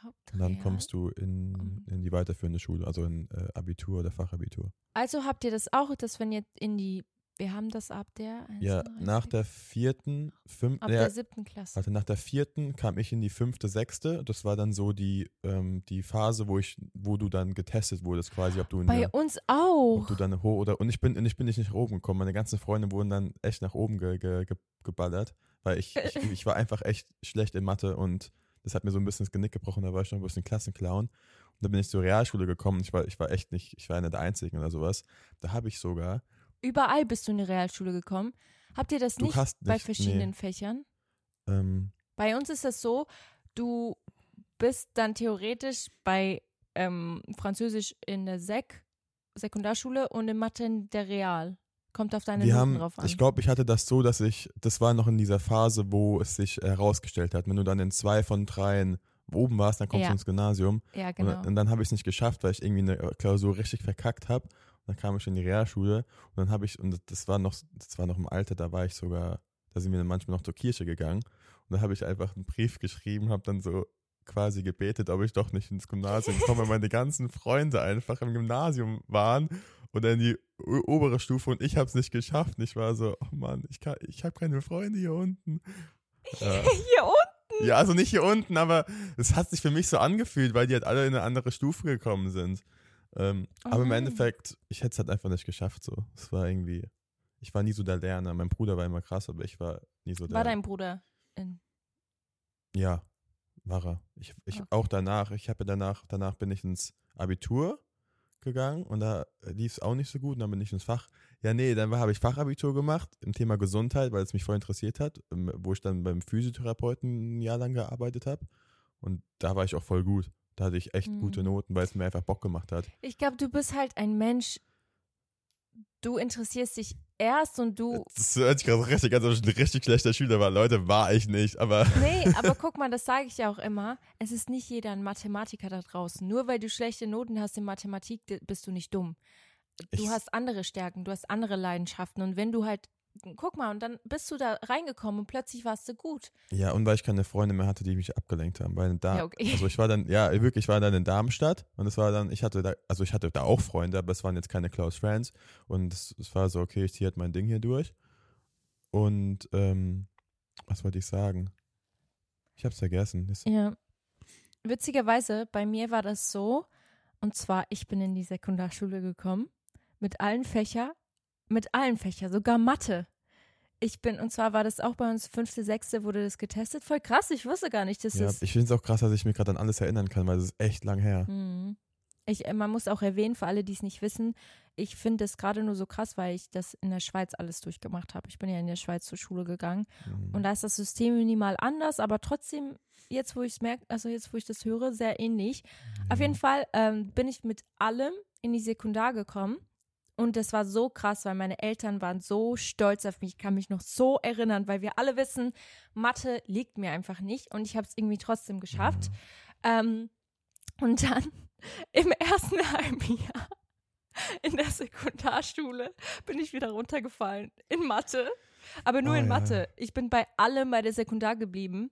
Und dann
Hauptreal?
kommst du in,
Mhm.
in die weiterführende Schule, also in äh, Abitur oder Fachabitur.
Also habt ihr das auch, dass wenn ihr in die, wir haben das ab der,
Ja, nach der vierten, fünften,
ab
ja,
der siebten Klasse.
warte, nach der vierten kam ich in die fünfte, sechste. Das war dann so die, ähm, die Phase, wo ich, wo du dann getestet wurdest, quasi, ob du in
Bei
der,
uns auch.
ob du dann hoch oder und ich bin und ich bin nicht nach oben gekommen. Meine ganzen Freunde wurden dann echt nach oben ge, ge, ge, geballert, weil ich, ich ich war einfach echt schlecht in Mathe und das hat mir so ein bisschen das Genick gebrochen. Da war ich noch ein bisschen Klassenclown und dann bin ich zur Realschule gekommen. Ich war ich war echt nicht, ich war einer der Einzigen oder sowas. Da habe ich sogar
Überall bist du in die Realschule gekommen. Habt ihr das nicht
hast
bei
nicht-
verschiedenen
nee.
Fächern?
ähm,
Bei uns ist das so, du bist dann theoretisch bei ähm, Französisch in der Sek, Sekundarschule und in Mathe in der Real. Kommt auf deine
wir
Noten
haben,
drauf an.
ich glaube, ich hatte das so, dass ich, das war noch in dieser Phase, wo es sich herausgestellt hat. Wenn du dann in zwei von dreien oben warst, dann kommst
Ja.
du ins Gymnasium.
ja,
Und,
genau.
und dann habe ich es nicht geschafft, weil ich irgendwie eine Klausur richtig verkackt habe. Und dann kam ich in die Realschule und dann habe ich, und das war noch, das war noch im Alter, da war ich sogar, da sind wir dann manchmal noch zur Kirche gegangen. Und dann habe ich einfach einen Brief geschrieben, habe dann so quasi gebetet, ob ich doch nicht ins Gymnasium komme, weil meine ganzen Freunde einfach im Gymnasium waren oder in die obere Stufe und ich habe es nicht geschafft. Ich war so, oh Mann, ich, kann- ich habe keine Freunde hier unten. Ja.
Hier unten.
Ja, also nicht hier unten, aber es hat sich für mich so angefühlt, weil die halt alle in eine andere Stufe gekommen sind. Ähm,
Oh
aber im
nein.
Endeffekt, ich hätte es halt einfach nicht geschafft so. Es war irgendwie, Ich war nie so der Lerner. Mein Bruder war immer krass, aber ich war nie so der.
War dein Bruder in.
Ja, war er. Ich, ich
Okay.
auch danach. Ich habe danach, danach bin ich ins Abitur gegangen und da lief es auch nicht so gut und dann bin ich ins Fach. Ja, nee, dann habe ich Fachabitur gemacht im Thema Gesundheit, weil es mich voll interessiert hat, ähm, wo ich dann beim Physiotherapeuten ein Jahr lang gearbeitet habe und da war ich auch voll gut. Da hatte ich echt
Mhm.
gute Noten, weil es mir einfach Bock gemacht hat.
Ich glaube, du bist halt ein Mensch. Du interessierst dich erst und du.
Das hört sich gerade richtig ich ein richtig schlechter Schüler war. Leute, war ich nicht, aber
Nee, aber guck mal, das sage ich ja auch immer. Es ist nicht jeder ein Mathematiker da draußen. Nur weil du schlechte Noten hast in Mathematik, bist du nicht dumm. Du
Ich-
hast andere Stärken, du hast andere Leidenschaften. Und wenn du halt. Guck mal, und dann bist du da reingekommen und plötzlich warst du gut.
Ja, und weil ich keine Freunde mehr hatte, die mich abgelenkt haben. Weil da,
Ja, okay.
Also ich war dann, ja, wirklich, ich war dann in Darmstadt und es war dann, ich hatte da, also ich hatte da auch Freunde, aber es waren jetzt keine Close Friends. Und es, es war so, okay, ich ziehe halt mein Ding hier durch. Und ähm, was wollte ich sagen? Ich hab's vergessen. Das,
Ja. Witzigerweise, bei mir war das so, und zwar, ich bin in die Sekundarschule gekommen, mit allen Fächern, mit allen Fächern, sogar Mathe. Ich bin, und zwar war das auch bei uns, fünfte, sechste wurde das getestet. Voll krass, ich wusste gar nicht, dass
ja,
es.
ich finde es auch krass, dass ich mich gerade an alles erinnern kann, weil es ist echt lang her.
Mhm. Ich, äh, man muss auch erwähnen, für alle, die es nicht wissen, ich finde es gerade nur so krass, weil ich das in der Schweiz alles durchgemacht habe. Ich bin ja in der Schweiz zur Schule gegangen.
Mhm.
Und da ist das System minimal anders, aber trotzdem, jetzt wo ich es merke, also jetzt wo ich das höre, sehr ähnlich. Auf jeden Fall ähm, bin ich mit allem in die Sekundar gekommen. Und das war so krass, weil meine Eltern waren so stolz auf mich. Ich kann mich noch so erinnern, weil wir alle wissen, Mathe liegt mir einfach nicht. Und ich habe es irgendwie trotzdem geschafft. Ähm, und dann im ersten halben Jahr in der Sekundarschule bin ich wieder runtergefallen in Mathe. Aber nur
Oh
in
ja.
Mathe. Ich bin bei allem bei der Sekundar geblieben,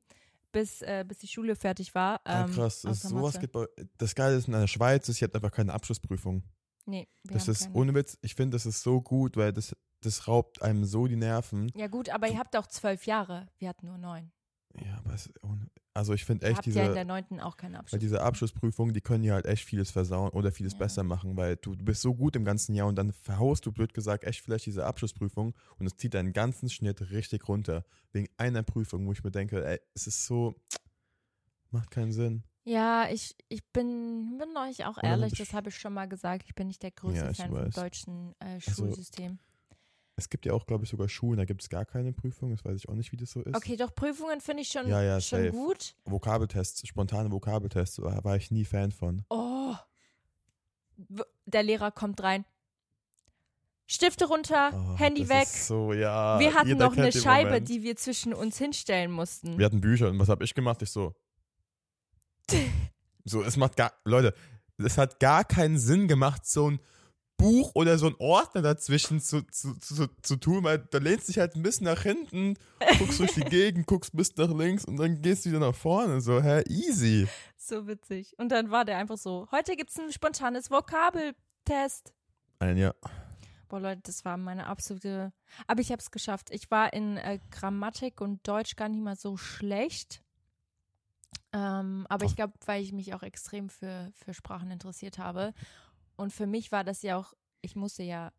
bis, äh, bis die Schule fertig war.
Ah,
ähm,
krass, das, sowas geht bei, das Geile ist in der Schweiz, ist, ihr habt einfach keine Abschlussprüfung.
Nee,
Das ist
keine.
ohne Witz, ich finde, das ist so gut, weil das, das raubt einem so die Nerven.
Ja gut, aber ihr habt auch zwölf Jahre. Wir hatten nur neun.
Ja, aber es, ohne, also ich finde echt
habt
diese,
ja in der neunten auch keinen
Weil
Abschluss.
diese Abschlussprüfungen, die können ja halt echt vieles versauen oder vieles
Ja.
besser machen, weil du, du bist so gut im ganzen Jahr und dann verhaust du, blöd gesagt, echt vielleicht diese Abschlussprüfung und es zieht deinen ganzen Schnitt richtig runter. Wegen einer Prüfung, wo ich mir denke, ey, es ist so, macht keinen Sinn.
Ja, ich, ich bin, bin euch auch ehrlich, das habe ich schon mal gesagt. Ich bin nicht der größte
Ja,
Fan vom
weiß.
deutschen äh,
Also,
Schulsystem.
Es gibt ja auch, glaube ich, sogar Schulen, da gibt es gar keine Prüfung, das weiß ich auch nicht, wie das so ist.
Okay, doch Prüfungen finde ich schon,
Ja, ja,
schon
safe.
gut.
Vokabeltests, spontane Vokabeltests, war, war ich nie Fan von.
Oh. Der Lehrer kommt rein. Stifte runter,
Oh,
Handy weg.
So, ja.
wir hatten
jeder
noch eine Scheibe,
Moment.
die wir zwischen uns hinstellen mussten.
Wir hatten Bücher und was habe ich gemacht? Ich so. So, es macht gar. Leute, es hat gar keinen Sinn gemacht, so ein Buch oder so ein Ordner dazwischen zu, zu, zu, zu tun, weil da lehnst dich halt ein bisschen nach hinten, guckst durch die Gegend, guckst bis nach links und dann gehst du wieder nach vorne. So, hä, easy.
So witzig. Und dann war der einfach so, heute gibt es ein spontanes Vokabeltest.
Ein Jahr.
Boah, Leute, das war meine absolute. Aber ich habe es geschafft. Ich war in äh, Grammatik und Deutsch gar nicht mal so schlecht. Ähm, aber ich glaube, weil ich mich auch extrem für, für Sprachen interessiert habe. Und für mich war das ja auch, ich musste ja.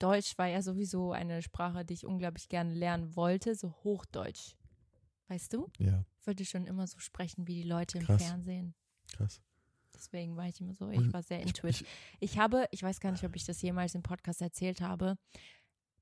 Deutsch war ja sowieso eine Sprache, die ich unglaublich gerne lernen wollte, so Hochdeutsch. Weißt du?
Ja,
Ich wollte schon immer so sprechen wie die Leute im
Krass.
Fernsehen.
krass.
Deswegen war ich immer so, ich war sehr it.
ich,
habe, ich weiß gar nicht, ob ich das jemals im Podcast erzählt habe,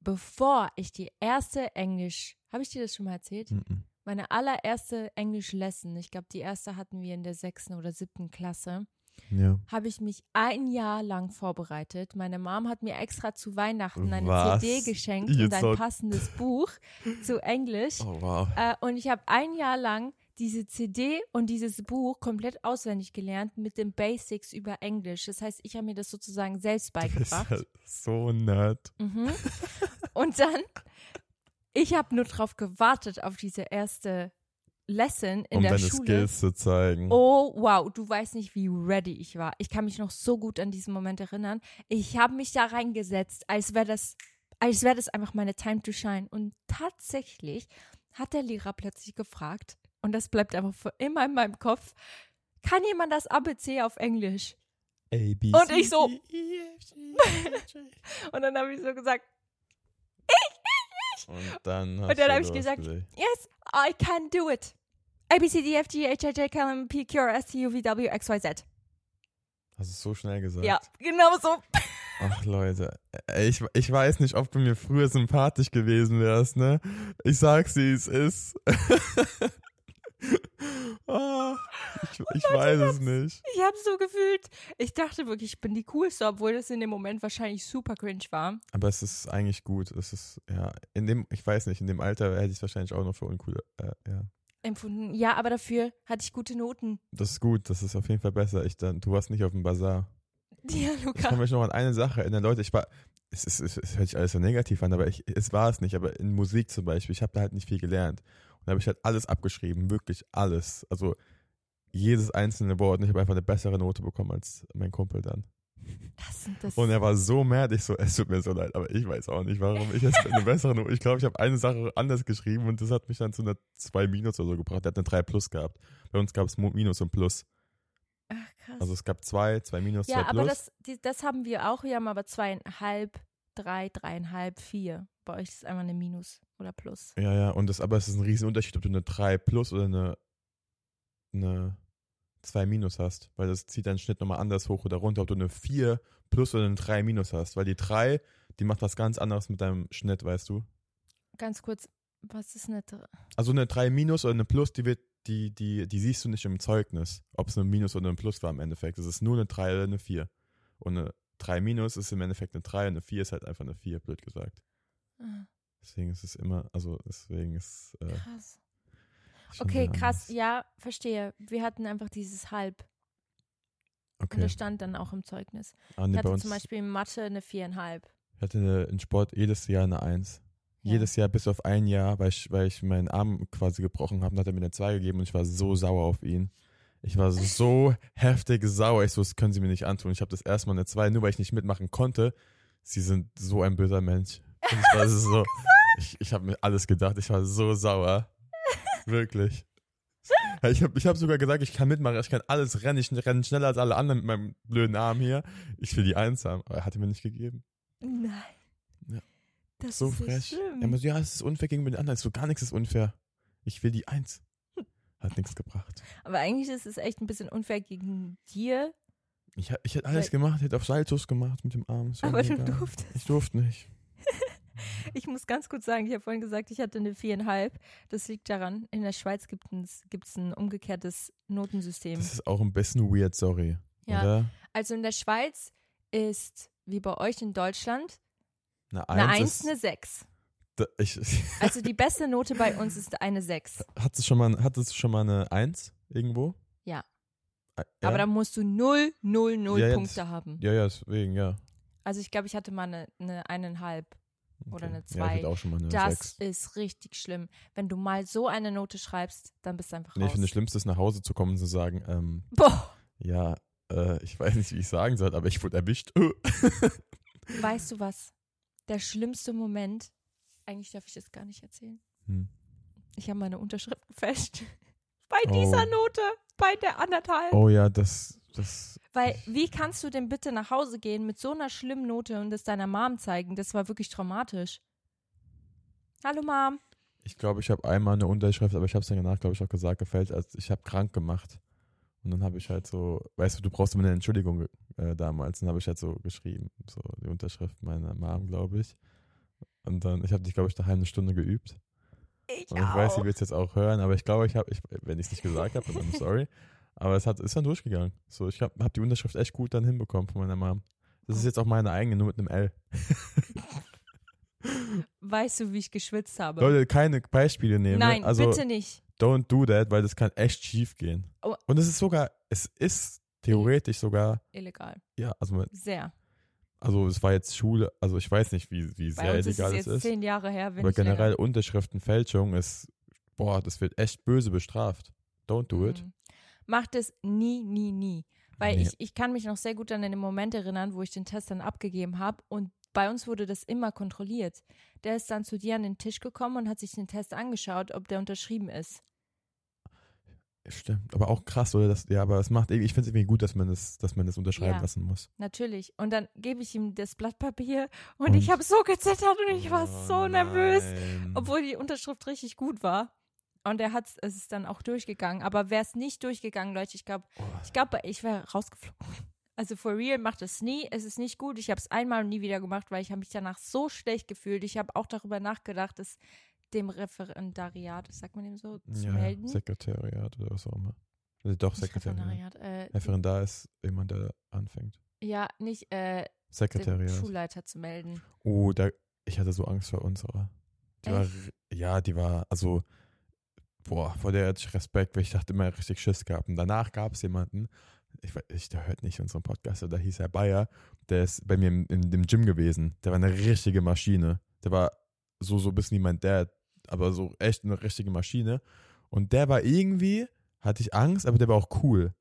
bevor ich die erste Englisch, habe ich dir das schon mal erzählt?
mm,
Meine allererste Englisch-Lesson, ich glaube, die erste hatten wir in der sechsten oder siebten Klasse,
ja.
habe ich mich ein Jahr lang vorbereitet. Meine Mom hat mir extra zu Weihnachten eine
Was?
CD geschenkt
Jetzt
und ein
soll-
passendes Buch zu Englisch.
Oh, wow.
Äh, und ich habe ein Jahr lang diese CD und dieses Buch komplett auswendig gelernt mit den Basics über Englisch. Das heißt, ich habe mir das sozusagen selbst beigebracht.
halt so nerd.
Mhm. Und dann, ich habe nur drauf gewartet auf diese erste Lesson in
um
der
deine
Schule.
Skills zu zeigen.
Oh, wow, du weißt nicht, wie ready ich war. Ich kann mich noch so gut an diesen Moment erinnern. Ich habe mich da reingesetzt, als wäre das, als wäre das einfach meine Time to shine. Und tatsächlich hat der Lehrer plötzlich gefragt, und das bleibt einfach für immer in meinem Kopf, kann jemand das ABC auf Englisch?
A, B,
Und
C,
ich so-
E, F, G, H, I, J.
Und dann habe ich so gesagt,
Und dann,
Und dann habe ich gesagt, yes, I can do it. A, B, C, D, F, G, H, I, J, K, L, M, P, Q, R, S, T, U, V, W, X, Y, Z.
Hast du es so schnell gesagt?
Ja, genau so.
Ach Leute, ich, ich weiß nicht, ob du mir früher sympathisch gewesen wärst, ne? Ich sag's, wie es ist. ich ich weiß es nicht.
Ich habe so gefühlt, ich dachte wirklich, ich bin die coolste, obwohl das in dem Moment wahrscheinlich super cringe war.
Aber es ist eigentlich gut. Es ist, ja, in dem, ich weiß nicht, in dem Alter hätte ich es wahrscheinlich auch noch für uncool, äh, ja.
Empfunden. Ja, aber dafür hatte ich gute Noten.
Das ist gut, das ist auf jeden Fall besser. Ich dann, du warst nicht auf dem Bazar.
Ja,
Ich
Luca.
kann mich noch an eine Sache erinnern, Leute, ich war, es, ist, es, es hört sich alles so negativ an, aber ich, es war es nicht. Aber in Musik zum Beispiel, ich habe da halt nicht viel gelernt. Und da habe ich halt alles abgeschrieben, wirklich alles. Also jedes einzelne Wort. Und ich habe einfach eine bessere Note bekommen als mein Kumpel dann.
Das sind das.
Und er war so mad, ich so, es tut mir so leid, aber ich weiß auch nicht, warum ich jetzt eine bessere Note. Ich glaube, ich habe eine Sache anders geschrieben und das hat mich dann zu einer 2 Minus oder so gebracht. Der hat eine 3 Plus gehabt. Bei uns gab es Minus und Plus.
Ach, krass.
Also es gab 2, 2 Minus, 2
ja,
Plus.
aber das, die, das haben wir auch. Wir haben aber zweieinhalb, drei, dreieinhalb, vier. Bei euch ist es einfach eine Minus oder Plus.
Ja, ja, und das, aber es ist ein riesen Unterschied, ob du eine 3 plus oder eine, eine 2 minus hast, weil das zieht deinen Schnitt nochmal anders hoch oder runter, ob du eine 4 plus oder eine 3 minus hast, weil die 3, die macht was ganz anderes mit deinem Schnitt, weißt du?
Ganz kurz, was ist eine. Dr-
Also eine 3 minus oder eine plus, die wird, die, die, die siehst du nicht im Zeugnis, ob es eine Minus oder eine Plus war im Endeffekt. Es ist nur eine 3 oder eine 4. Und eine 3 minus ist im Endeffekt eine 3 und eine 4 ist halt einfach eine 4, blöd gesagt.
Ah,
Deswegen ist es immer, also deswegen ist äh,
krass. Okay, krass. Ja, verstehe. Wir hatten einfach dieses Halb. Und
Okay.
das stand dann auch im Zeugnis.
Ah,
Ich
nee, bei
hatte zum Beispiel in Mathe eine viereinhalb.
Ich hatte eine, in Sport jedes Jahr eine Eins.
Ja.
Jedes Jahr bis auf ein Jahr, weil ich, weil ich meinen Arm quasi gebrochen habe, hat er mir eine Zwei gegeben und ich war so sauer auf ihn. Ich war so heftig sauer. Ich so, das können Sie mir nicht antun. Ich habe das erste Mal eine Zwei, nur weil ich nicht mitmachen konnte. Sie sind so ein böser Mensch. Und ich war so, ich, ich habe mir alles gedacht. Ich war so sauer. Wirklich. Ich habe ich hab sogar gesagt, ich kann mitmachen, ich kann alles rennen, ich renne schneller als alle anderen mit meinem blöden Arm hier. Ich will die Eins haben, aber er hat mir nicht gegeben.
Nein.
Ja.
Das
So
ist
frech.
schlimm.
Er muss, ja, es ist unfair gegenüber den anderen. So gar nichts ist unfair. Ich will die Eins. Hat nichts gebracht.
Aber eigentlich ist es echt ein bisschen unfair gegen dir.
Ich, ich hätte alles
Weil-
gemacht, hätte auf Saltos gemacht mit dem Arm.
Aber du durftest.
Ich durfte nicht.
Ich muss ganz kurz sagen, ich habe vorhin gesagt, ich hatte eine viereinhalb. Das liegt daran, in der Schweiz gibt es ein umgekehrtes Notensystem.
Das ist auch ein bisschen weird, sorry.
Ja.
Oder?
Also in der Schweiz ist, wie bei euch in Deutschland,
Eine
eine
Eins,
1,
ist,
eine 6.
da, ich,
Also die beste Note bei uns ist eine 6.
Hattest du schon mal, hattest du schon mal eine Eins irgendwo?
Ja.
Ja,
Aber da musst du 0, 0, 0
Ja,
Punkte haben.
ja, ja, deswegen, ja.
Also ich glaube, ich hatte mal eine, eine eineinhalb. Oder eine
Ja, ich
Zwei.
hatte auch schon mal eine
Das
Sechs.
ist richtig schlimm. Wenn du mal so eine Note schreibst, dann bist du einfach
Nee, ich
raus.
finde, das Schlimmste ist, nach Hause zu kommen und zu sagen, ähm,
Boah,
ja, äh, ich weiß nicht, wie ich sagen soll, aber ich wurde erwischt.
weißt du was? Der schlimmste Moment, eigentlich darf ich das gar nicht erzählen.
hm.
Ich habe meine Unterschrift gefälscht. Bei dieser
Oh.
Note, bei der anderthalb.
Oh ja, das, das,
Weil, wie kannst du denn bitte nach Hause gehen mit so einer schlimmen Note und das deiner Mom zeigen? Das war wirklich traumatisch. Hallo Mom.
ich glaube, ich habe einmal eine Unterschrift, aber ich habe es dann danach, glaube ich, auch gesagt, gefällt, als ich habe krank gemacht. Und dann habe ich halt so, weißt du, du brauchst immer eine Entschuldigung äh, damals. Dann habe ich halt so geschrieben, so die Unterschrift meiner Mom, glaube ich. Und dann, ich habe dich, glaube ich, daheim eine Stunde geübt.
Ich
Und ich
auch.
weiß, sie wird es jetzt auch hören, aber ich glaube, ich habe, ich, wenn ich es nicht gesagt habe, dann sorry. Aber es hat, ist dann durchgegangen. So, ich habe hab die Unterschrift echt gut dann hinbekommen von meiner Mom. Das ist jetzt auch meine eigene, nur mit einem L.
weißt du, wie ich geschwitzt habe?
Leute, keine Beispiele nehmen. ne?
Nein,
also,
bitte nicht.
don't do that, weil das kann echt schief gehen.
Oh.
Und es ist sogar, es ist theoretisch sogar,
Illegal.
ja, also,
Sehr.
also es war jetzt Schule, also ich weiß nicht, wie, wie sehr
ist es
illegal
jetzt
es ist.
zehn Jahre her, wenn
Aber generell Unterschriftenfälschung ist, boah, das wird echt böse bestraft. Don't do it.
Macht es nie, nie, nie. Weil
Nee.
ich, ich kann mich noch sehr gut an den Moment erinnern, wo ich den Test dann abgegeben habe und bei uns wurde das immer kontrolliert. Der ist dann zu dir an den Tisch gekommen und hat sich den Test angeschaut, ob der unterschrieben ist.
Stimmt, aber auch krass, oder? Das, ja, aber es macht ich finde es irgendwie gut, dass man das, dass man das unterschreiben
Ja.
lassen muss.
Natürlich. Und dann gebe ich ihm das Blatt Papier und,
Und-
ich habe so gezittert und ich war
Oh
so nervös,
nein.
obwohl die Unterschrift richtig gut war. Und er hat es ist dann auch durchgegangen. Aber wäre es nicht durchgegangen, Leute, ich glaube,
Oh,
ich glaube, ich wäre rausgeflogen. Also for real macht es nie. Es ist nicht gut. Ich habe es einmal und nie wieder gemacht, weil ich habe mich danach so schlecht gefühlt. Ich habe auch darüber nachgedacht, es dem Referendariat, sagt man dem so, zu
ja,
melden.
Sekretariat oder was auch immer. Also doch,
Nicht
Sekretariat.
Referendariat, äh,
Referendar ist jemand, der anfängt.
ja, nicht äh, dem
Sekretariat.
Schulleiter zu melden.
Oh, da, ich hatte so Angst vor unserer. Die war, ja, die war, also, boah, vor der hatte ich Respekt, weil ich dachte immer richtig Schiss gehabt. Und danach gab es jemanden, ich, ich, der hört nicht unseren Podcast, da hieß er Bayer, der ist bei mir im, in dem Gym gewesen. Der war eine richtige Maschine. Der war so, so wie mein Dad, aber so echt eine richtige Maschine. Und der war irgendwie, hatte ich Angst, aber der war auch cool.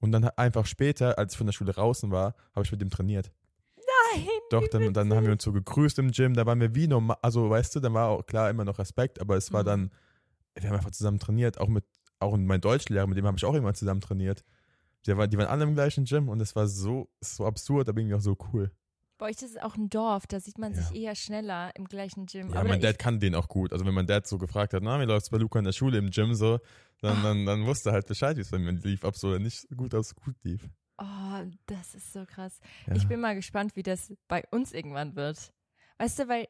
Und dann einfach später, als ich von der Schule draußen war, habe ich mit dem trainiert.
Nein!
Doch, dann, dann haben wir uns so gegrüßt im Gym, da waren wir wie normal, also weißt du, dann war auch klar immer noch Respekt, aber es war
Mhm.
dann, wir haben einfach zusammen trainiert, auch mit, auch mein Deutschlehrer, mit dem habe ich auch irgendwann zusammen trainiert. Die, war, die waren alle im gleichen Gym und es war so, so absurd, aber irgendwie auch so cool.
Bei euch ist es auch ein Dorf, da sieht man
Ja.
sich eher schneller im gleichen Gym.
Ja,
Aber
mein Dad kann den auch gut. Also wenn mein Dad so gefragt hat, na, wie läuft's bei Luca in der Schule im Gym so, dann,
Ah.
dann, dann wusste er halt Bescheid, wie es bei mir lief, ob so oder nicht gut aus gut lief.
Oh, das ist so krass.
Ja.
Ich bin mal gespannt, wie das bei uns irgendwann wird. Weißt du, weil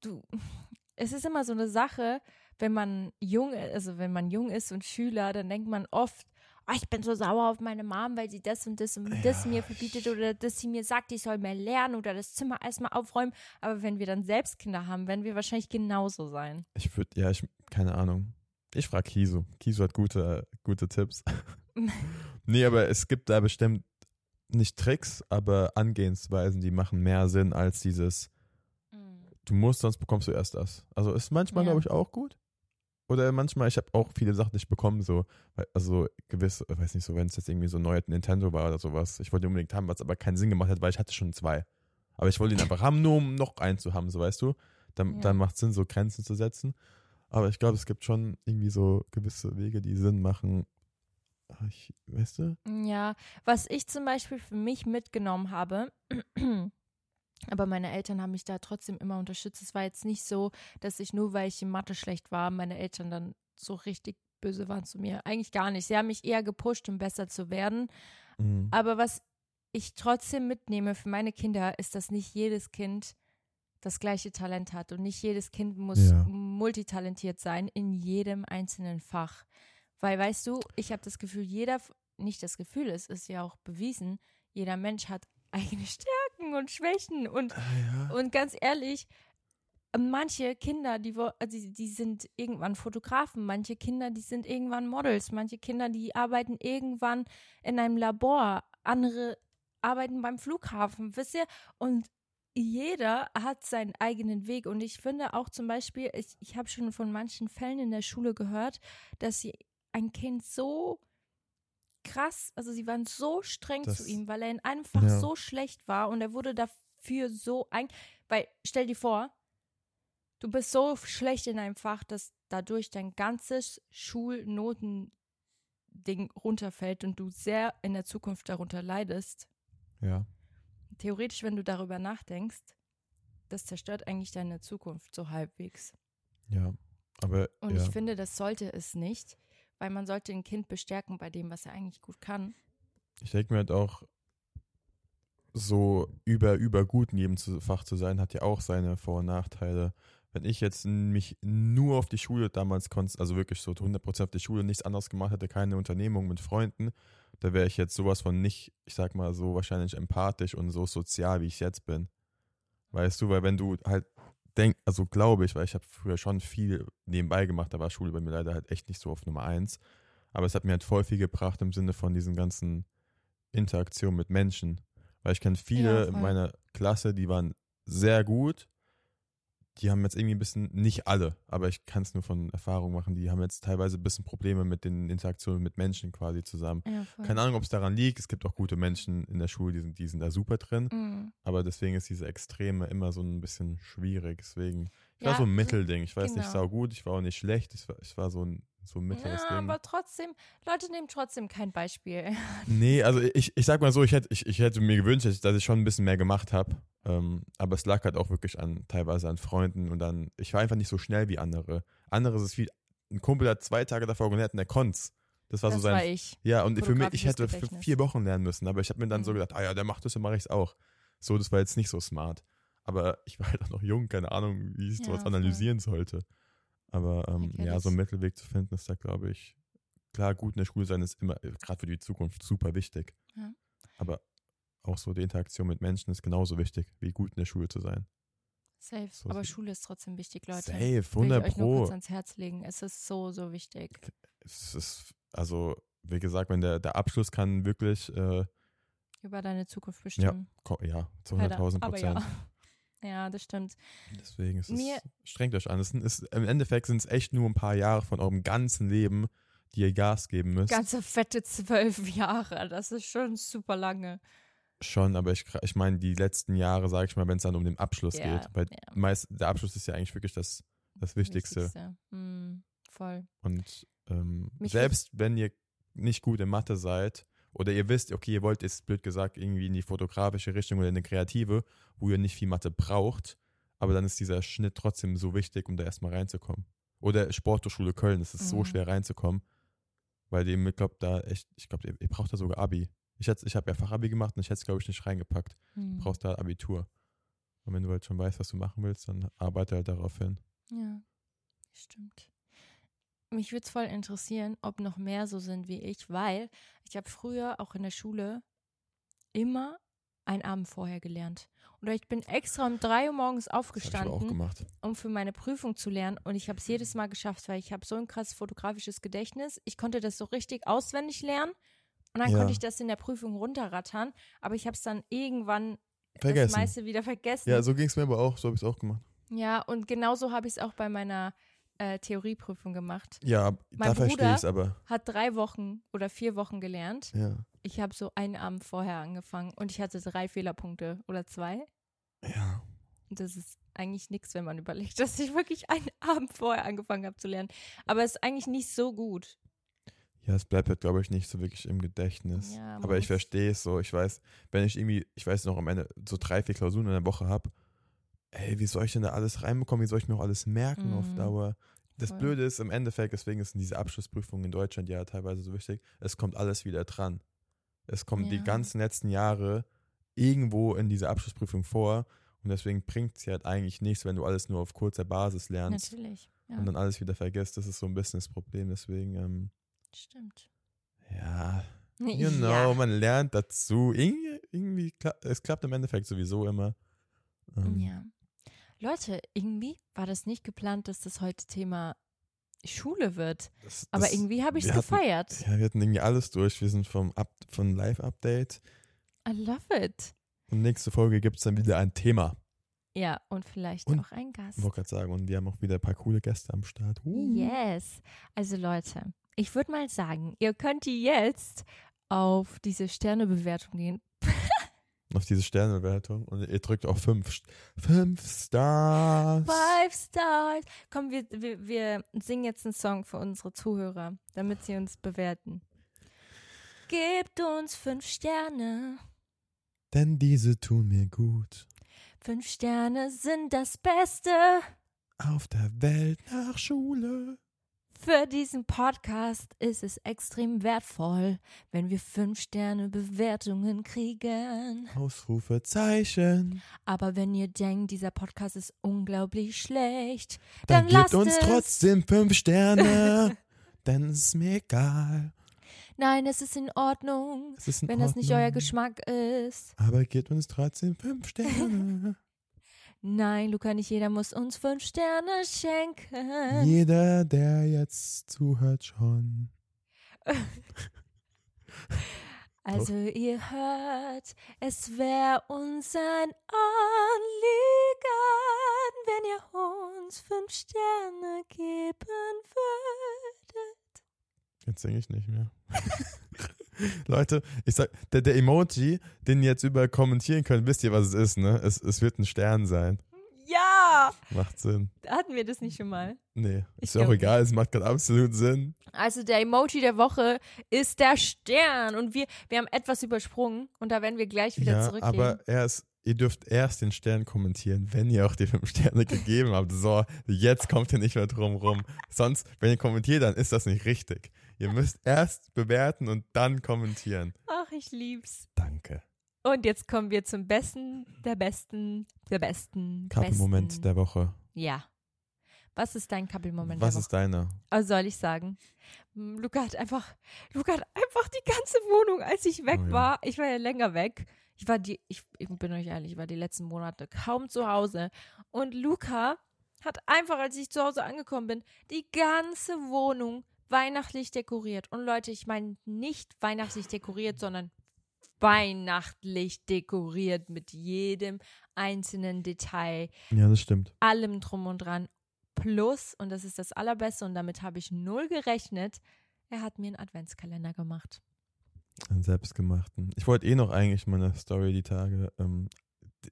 du, es ist immer so eine Sache, wenn man jung, also wenn man jung ist und Schüler, dann denkt man oft, "Ah, ich bin so sauer auf meine Mom, weil sie das und das und das
Ja,
mir verbietet oder dass sie mir sagt, ich soll mehr lernen oder das Zimmer erstmal aufräumen. Aber wenn wir dann selbst Kinder haben, werden wir wahrscheinlich genauso sein.
Ich würde, ja, ich, keine Ahnung. Ich frage Kisu. Kisu hat gute, gute Tipps. nee, aber es gibt da bestimmt nicht Tricks, aber Angehensweisen, die machen mehr Sinn als dieses, du musst, sonst bekommst du erst das. Also ist manchmal,
Ja.
glaube ich, auch gut. Oder manchmal, ich habe auch viele Sachen nicht bekommen, so, also gewisse, ich weiß nicht, so, wenn es jetzt irgendwie so ein neuer Nintendo war oder sowas. Ich wollte ihn unbedingt haben, was aber keinen Sinn gemacht hat, weil ich hatte schon zwei. Aber ich wollte ihn einfach haben, nur um noch einen zu haben, so weißt du. Dann,
Ja.
dann macht es Sinn, so Grenzen zu setzen. Aber ich glaube, es gibt schon irgendwie so gewisse Wege, die Sinn machen. Ah, Ich, weißt du?
Ja, was ich zum Beispiel für mich mitgenommen habe, aber meine Eltern haben mich da trotzdem immer unterstützt. Es war jetzt nicht so, dass ich nur, weil ich in Mathe schlecht war, meine Eltern dann so richtig böse waren zu mir. Eigentlich gar nicht. Sie haben mich eher gepusht, um besser zu werden.
Mhm.
Aber was ich trotzdem mitnehme für meine Kinder, ist, dass nicht jedes Kind das gleiche Talent hat und nicht jedes Kind muss
Ja.
multitalentiert sein in jedem einzelnen Fach. Weil, weißt du, ich habe das Gefühl, jeder, nicht das Gefühl, es ist ja auch bewiesen, jeder Mensch hat eigene Stärken und Schwächen und
Ah, ja.
und ganz ehrlich, manche Kinder, die, wo- also die, die sind irgendwann Fotografen, manche Kinder, die sind irgendwann Models, manche Kinder, die arbeiten irgendwann in einem Labor, andere arbeiten beim Flughafen, wisst ihr? Und jeder hat seinen eigenen Weg. Und ich finde auch zum Beispiel, ich, ich habe schon von manchen Fällen in der Schule gehört, dass sie ein Kind so krass, also sie waren so streng
Das-
zu ihm, weil er in einem Fach
Ja.
so schlecht war und er wurde dafür so ein, weil stell dir vor, du bist so schlecht in einem Fach, dass dadurch dein ganzes Schulnotending runterfällt und du sehr in der Zukunft darunter leidest.
ja.
Theoretisch, wenn du darüber nachdenkst, das zerstört eigentlich deine Zukunft so halbwegs.
Ja. Aber
Und
ja.
ich finde, das sollte es nicht, weil man sollte ein Kind bestärken bei dem, was er eigentlich gut kann.
Ich denke mir halt auch, so über, über gut in jedem Fach zu sein, hat ja auch seine Vor- und Nachteile. Wenn ich jetzt mich nur auf die Schule damals also wirklich so 100% auf die Schule, nichts anderes gemacht hätte, keine Unternehmung mit Freunden, da wäre ich jetzt sowas von nicht, ich sag mal so wahrscheinlich empathisch und so sozial, wie ich jetzt bin. Weißt du, weil wenn du halt denk, also glaube ich, weil ich habe früher schon viel nebenbei gemacht, da war Schule bei mir leider halt echt nicht so auf Nummer eins. Aber es hat mir halt voll viel gebracht im Sinne von diesen ganzen Interaktionen mit Menschen. Weil ich kenne viele
Ja,
in meiner Klasse, die waren sehr gut. Die haben jetzt irgendwie ein bisschen, nicht alle, aber ich kann es nur von Erfahrung machen, die haben jetzt teilweise ein bisschen Probleme mit den Interaktionen mit Menschen quasi zusammen.
Ja.
Keine Ahnung, ob es daran liegt. Es gibt auch gute Menschen in der Schule, die sind, die sind da super drin.
Mhm.
Aber deswegen ist diese Extreme immer so ein bisschen schwierig. Deswegen, ich
Ja,
war so ein Mittelding. Ich war jetzt nicht
genau.
sau gut, ich war auch nicht schlecht. Ich war, ich war so ein so ein mittleres
Ja,
Ding.
aber trotzdem, Leute nehmen trotzdem kein Beispiel.
Nee, also ich, ich sag mal so, ich hätte, ich, ich hätte mir gewünscht, dass ich- schon ein bisschen mehr gemacht habe. Ähm, aber es lag halt auch wirklich an, teilweise an Freunden und dann, ich war einfach nicht so schnell wie andere. Anderes ist wie, ein Kumpel hat zwei Tage davor gelernt und der konnt's. Das war
das
so sein.
war ich.
ja, und für mich, ich hätte vier Wochen lernen müssen, aber ich habe mir dann so
Mhm.
gedacht, ah ja, der macht das, dann mache ich's auch. So, das war jetzt nicht so smart. Aber ich war halt auch noch jung, keine Ahnung, wie ich
Ja,
sowas analysieren sollte. Aber ähm, ja, so einen Mittelweg zu finden, ist da, glaube ich, klar, gut in der Schule sein ist immer, gerade für die Zukunft, super wichtig.
Ja.
Aber auch so die Interaktion mit Menschen ist genauso wichtig, wie gut in der Schule zu sein.
Safe.
So
aber Schule ist trotzdem wichtig, Leute.
Safe,
Will ich
100
euch nur kurz ans Herz legen. Es ist so, so wichtig.
Es ist, also, wie gesagt, wenn der, der Abschluss kann wirklich, äh,
Über deine Zukunft bestimmen.
ko- ja, zu
Leider.
100.000
Aber
Prozent.
Ja. ja, das stimmt.
Deswegen ist es,
Mir-
strengt euch an. Es es, Im Endeffekt sind es echt nur ein paar Jahre von eurem ganzen Leben, die ihr Gas geben müsst.
Ganze fette zwölf Jahre. Das ist schon super lange.
Schon, aber ich, ich meine, die letzten Jahre, sage ich mal, wenn es dann um den Abschluss
Ja,
geht. Weil
ja.
meist, der Abschluss ist ja eigentlich wirklich das, das Wichtigste.
Wichtigste. Hm, voll.
Und ähm, selbst wenn ihr nicht gut in Mathe seid oder ihr wisst, okay, ihr wollt jetzt blöd gesagt irgendwie in die fotografische Richtung oder in eine kreative, wo ihr nicht viel Mathe braucht, aber dann ist dieser Schnitt trotzdem so wichtig, um da erstmal reinzukommen. Oder Sporthochschule Köln, es ist so
Mhm.
schwer reinzukommen, weil ihr, ich glaube, da echt, ich glaube, ihr, ihr braucht da sogar Abi. Ich, ich habe ja Fachabi gemacht und ich hätte es, glaube ich, nicht reingepackt.
Hm.
Du brauchst da Abitur. Und wenn du halt schon weißt, was du machen willst, dann arbeite halt darauf hin.
Ja, stimmt. Mich würde es voll interessieren, ob noch mehr so sind wie ich, weil ich habe früher auch in der Schule immer einen Abend vorher gelernt. Oder ich bin extra um drei Uhr morgens
Das
aufgestanden, um für meine Prüfung zu lernen. Und ich habe es jedes Mal geschafft, weil ich habe so ein krasses fotografisches Gedächtnis. Ich konnte das so richtig auswendig lernen. Und dann
Ja.
konnte ich das in der Prüfung runterrattern. Aber ich habe es dann irgendwann das
Vergessen.
meiste wieder vergessen.
Ja, so ging es mir aber auch, so habe ich es auch gemacht.
Ja, und genauso habe ich es auch bei meiner äh, Theorieprüfung gemacht.
Ja,
Mein
da verstehe ich es aber.
Hat drei Wochen oder vier Wochen gelernt.
Ja.
Ich habe so einen Abend vorher angefangen und ich hatte drei Fehlerpunkte oder zwei.
Ja.
Und das ist eigentlich nichts, wenn man überlegt, dass ich wirklich einen Abend vorher angefangen habe zu lernen. Aber es ist eigentlich nicht so gut.
Ja, es bleibt halt, glaube ich, nicht so wirklich im Gedächtnis.
Ja,
aber ich verstehe es so. Ich weiß, wenn ich irgendwie, ich weiß noch am Ende so drei, vier Klausuren in der Woche habe, ey, wie soll ich denn da alles reinbekommen? Wie soll ich mir auch alles merken auf
Mhm.
Dauer? Das
Voll.
Blöde ist im Endeffekt, deswegen sind diese Abschlussprüfungen in Deutschland ja teilweise so wichtig, es kommt alles wieder dran. Es kommen die
Ja.
ganzen letzten Jahre irgendwo in dieser Abschlussprüfung vor und deswegen bringt es halt eigentlich nichts, wenn du alles nur auf kurzer Basis lernst
Natürlich. Ja,
und dann alles wieder vergisst. Das ist so ein bisschen das Problem. Deswegen, ähm,
stimmt.
ja, you know,
ja.
man lernt dazu. Irgendwie, irgendwie es klappt im Endeffekt sowieso immer. Ähm,
ja. Leute, irgendwie war das nicht geplant, dass das heute Thema Schule wird.
das-
Aber
das-
irgendwie habe ich es gefeiert.
Ja, wir hatten irgendwie alles durch. Wir sind vom Up von Live-Update.
I love it.
Und nächste Folge gibt es dann wieder ein Thema.
Ja, und vielleicht
Und-
auch ein Gast.
Ich wollte gerade sagen, und wir haben auch wieder ein paar coole Gäste am Start. Uh.
Yes. Also Leute, ich würde mal sagen, ihr könnt jetzt auf diese Sternebewertung gehen.
Auf diese Sternebewertung. Und ihr drückt auch fünf, fünf Stars.
Five Stars. Komm, wir, wir, wir singen jetzt einen Song für unsere Zuhörer, damit sie uns bewerten. Gebt uns fünf Sterne.
Denn diese tun mir gut.
Fünf Sterne sind das Beste
Auf der Welt nach Schule.
Für diesen Podcast. Ist es extrem wertvoll, wenn wir fünf Sterne Bewertungen kriegen.
Ausrufezeichen.
Aber wenn ihr denkt, dieser Podcast ist unglaublich schlecht,
Dann,
Dann
gebt
lasst
uns
es.
trotzdem fünf Sterne. Denn es ist mir egal.
nein, es ist in Ordnung,
ist in
wenn das nicht euer
Ordnung.
Geschmack ist.
Aber gebt uns trotzdem fünf Sterne.
Nein, Luca, nicht jeder muss uns fünf Sterne schenken.
Jeder, der jetzt zuhört, schon.
Also ihr hört, es wäre uns ein Anliegen, wenn ihr uns fünf Sterne geben würdet.
Jetzt singe ich nicht mehr. Leute, ich sag, der, der Emoji, den ihr jetzt überall kommentieren könnt, wisst ihr, was es ist, ne? Es, es wird ein Stern sein.
Ja!
Macht Sinn.
Hatten wir das nicht schon mal?
Nee,
Ich
ist ja auch egal, es macht gerade absolut Sinn.
Also der Emoji der Woche ist der Stern und wir, wir haben etwas übersprungen und da werden wir gleich wieder
ja,
zurückgehen.
aber erst, ihr dürft erst den Stern kommentieren, wenn ihr auch die fünf Sterne gegeben habt. So, jetzt kommt ihr nicht mehr drum rum. Sonst, wenn ihr kommentiert, dann ist das nicht richtig. Ihr müsst erst bewerten und dann kommentieren.
Ach, ich lieb's.
Danke.
Und jetzt kommen wir zum Besten, der Besten, der Besten,
Kappelmoment der Woche.
Ja. Was ist dein Kappelmoment
Was ist deiner?
Also soll ich sagen? Luca hat einfach, Luca hat einfach die ganze Wohnung, als ich weg
Oh ja.
war. Ich war ja länger weg. Ich war die, ich, ich bin euch ehrlich, ich war die letzten Monate kaum zu Hause. Und Luca hat einfach, als ich zu Hause angekommen bin, die ganze Wohnung weihnachtlich dekoriert. Und Leute, ich meine nicht weihnachtlich dekoriert, sondern weihnachtlich dekoriert mit jedem einzelnen Detail,
Ja, das stimmt.
allem drum und dran. Plus, und das ist das Allerbeste, und damit habe ich null gerechnet, er hat mir einen Adventskalender gemacht.
Einen selbstgemachten. Ich wollte eh noch eigentlich meine Story die Tage, ähm,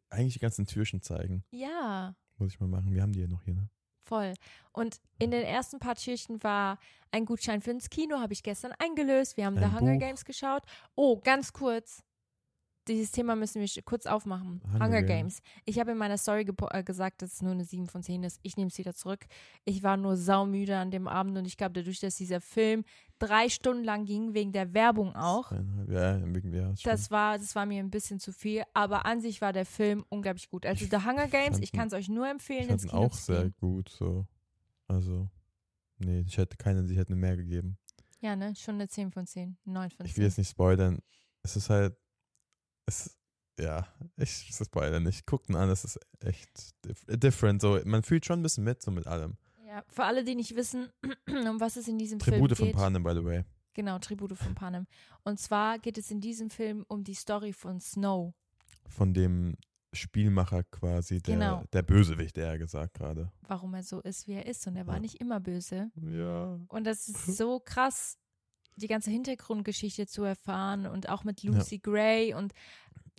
eigentlich die ganzen Türchen zeigen.
Ja,
Muss ich mal machen. Wir haben die ja noch hier, ne?
Voll. Und in den ersten paar Türchen war ein Gutschein für ins Kino, habe ich gestern eingelöst. Wir haben
Ein
The Hunger
Buch.
Games geschaut. Oh, ganz kurz. Dieses Thema müssen wir kurz aufmachen.
Hunger
Hunger,
Games.
Games. Ich habe in meiner Story äh, gesagt, dass es nur eine 7 von 10 ist. Ich nehme es wieder zurück. Ich war nur saumüde an dem Abend und ich glaube, dadurch, dass dieser Film drei Stunden lang ging, wegen der Werbung auch.
Ja, ja. ist
das war, das war mir ein bisschen zu viel. Aber an sich war der Film unglaublich gut. Also The Hunger Games,
fand
ich kann es euch nur
Ich
empfehlen,
fand ihn
Kino
auch sehr gut, so. Also, nee, ich hätte keine, ich hätte mehr gegeben.
Ja, ne? Schon eine 10 von 10. 9 von 10.
Ich will jetzt nicht spoilern. Es ist halt, es, ja, ich spoilere nicht. Guckt ihn an, es ist echt dif different. So, man fühlt schon ein bisschen mit, so mit allem.
Ja, für alle, die nicht wissen, um was es in diesem
Tribute
Film
von
geht.
Panem, by the way.
Genau, Tribute von Panem. Und zwar geht es in diesem Film um die Story von Snow.
Von dem Spielmacher quasi, der,
Genau.
der Bösewicht, der gesagt gerade.
Warum er so ist, wie er ist. Und er war
Ja.
nicht immer böse.
Ja.
Und das ist so krass, die ganze Hintergrundgeschichte zu erfahren und auch mit Lucy Gray und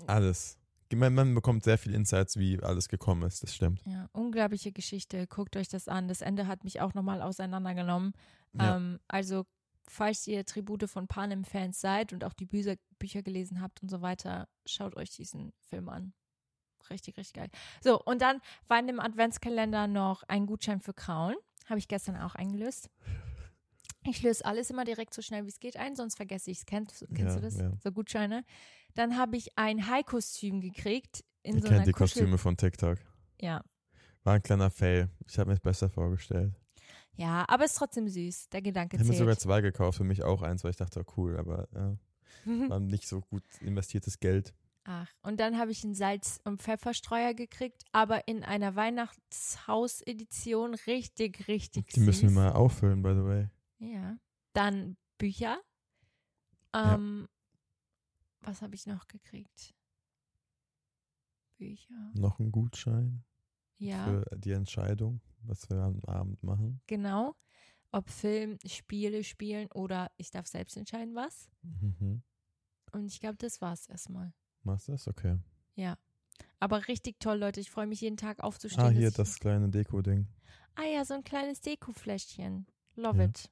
Alles. Man, man bekommt sehr viel Insights, wie alles gekommen ist, das stimmt.
ja, unglaubliche Geschichte. Guckt euch das an. Das Ende hat mich auch nochmal auseinandergenommen.
Ja.
Ähm, also, falls ihr Tribute von Panem-Fans seid und auch die Bücher, Bücher gelesen habt und so weiter, schaut euch diesen Film an. Richtig, richtig geil. So, und dann war in dem Adventskalender noch ein Gutschein für Krauen. Habe ich gestern auch eingelöst. Ich löse alles immer direkt so schnell wie es geht ein, sonst vergesse ich es. Kennst, kennst
Ja,
du das?
ja.
So Gutscheine. Dann habe ich ein Hai-Kostüm gekriegt. In
Ihr
so
kennt
einer
die
Kuschel
Kostüme von TikTok.
Ja.
War ein kleiner Fail. Ich habe mir es besser vorgestellt.
ja, aber ist trotzdem süß. Der Gedanke
Ich habe mir sogar
zählt.
zwei gekauft, für mich auch eins, weil ich dachte, oh, cool, aber ja, war nicht so gut investiertes Geld.
Ach, und dann habe ich einen Salz- und Pfefferstreuer gekriegt, aber in einer Weihnachtshaus-Edition richtig, richtig
Die müssen wir
süß.
mal auffüllen, by the way.
Ja. Dann Bücher.
Ja.
Ähm, Was habe ich noch gekriegt? Bücher.
Noch ein Gutschein
Ja,
für die Entscheidung, was wir am Abend machen.
genau. Ob Film, Spiele spielen oder ich darf selbst entscheiden, was.
Mhm.
Und ich glaube, das war's erstmal.
Machst du das? Okay.
Ja. Aber richtig toll, Leute. Ich freue mich jeden Tag aufzustehen.
Ah, hier das kleine Deko-Ding.
Ah ja, so ein kleines Dekofläschchen. Love
Ja.
it.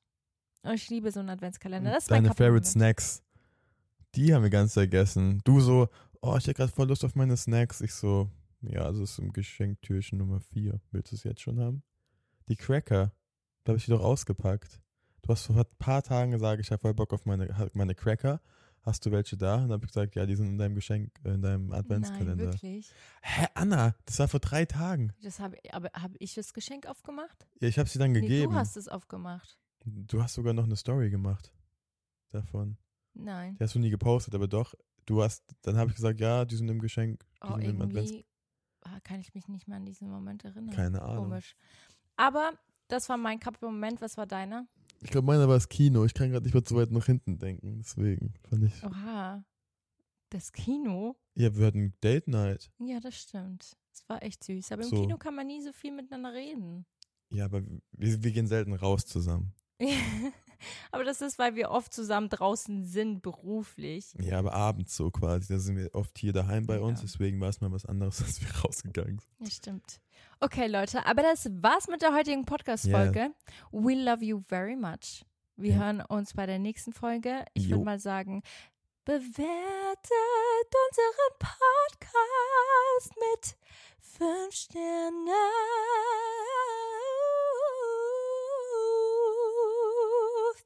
Und ich liebe so einen Adventskalender.
Und
Das ist
Deine Favorite. Snacks. Die haben wir ganz vergessen. Du so, oh, ich hätte gerade voll Lust auf meine Snacks. Ich so, ja, also ist im Geschenktürchen Nummer 4. Willst du es jetzt schon haben? Die Cracker. Da habe ich die doch ausgepackt. Du hast vor ein paar Tagen gesagt, ich habe voll Bock auf meine, meine Cracker. Hast du welche da? Und dann habe ich gesagt, ja, die sind in deinem Geschenk, äh, in deinem
Nein,
Adventskalender.
wirklich.
Hä, Anna, das war vor drei Tagen.
Das hab, aber habe ich das Geschenk aufgemacht?
Ja, ich habe sie dann
Nee,
gegeben.
du hast es aufgemacht.
Du hast sogar noch eine Story gemacht. Davon.
Nein.
Die hast du nie gepostet, aber doch. Du hast, dann habe ich gesagt, ja, die sind im Geschenk. Die
Oh,
sind im Advents
ah, kann ich mich nicht mehr an diesen Moment erinnern.
Keine Ahnung.
Komisch. Aber das war mein Kappelmoment. Was war deiner?
Ich glaube, meiner war das Kino. Ich kann gerade nicht mehr zu weit nach hinten denken. Deswegen fand ich.
Oha. Das Kino?
Ja, wir hatten Date Night.
Ja, das stimmt. Das war echt süß. Aber im
So.
Kino kann man nie so viel miteinander reden.
Ja, aber wir, wir gehen selten raus zusammen.
Aber das ist, weil wir oft zusammen draußen sind, beruflich.
Ja, aber abends so quasi. Da sind wir oft hier daheim bei uns,
Ja.
deswegen war es mal was anderes, als wir rausgegangen sind.
Ja, stimmt. Okay, Leute, aber das war's mit der heutigen Podcast-Folge. We love you very much. Wir
Ja.
hören uns bei der nächsten Folge. Ich würde mal sagen, bewertet unseren Podcast mit fünf Sternen.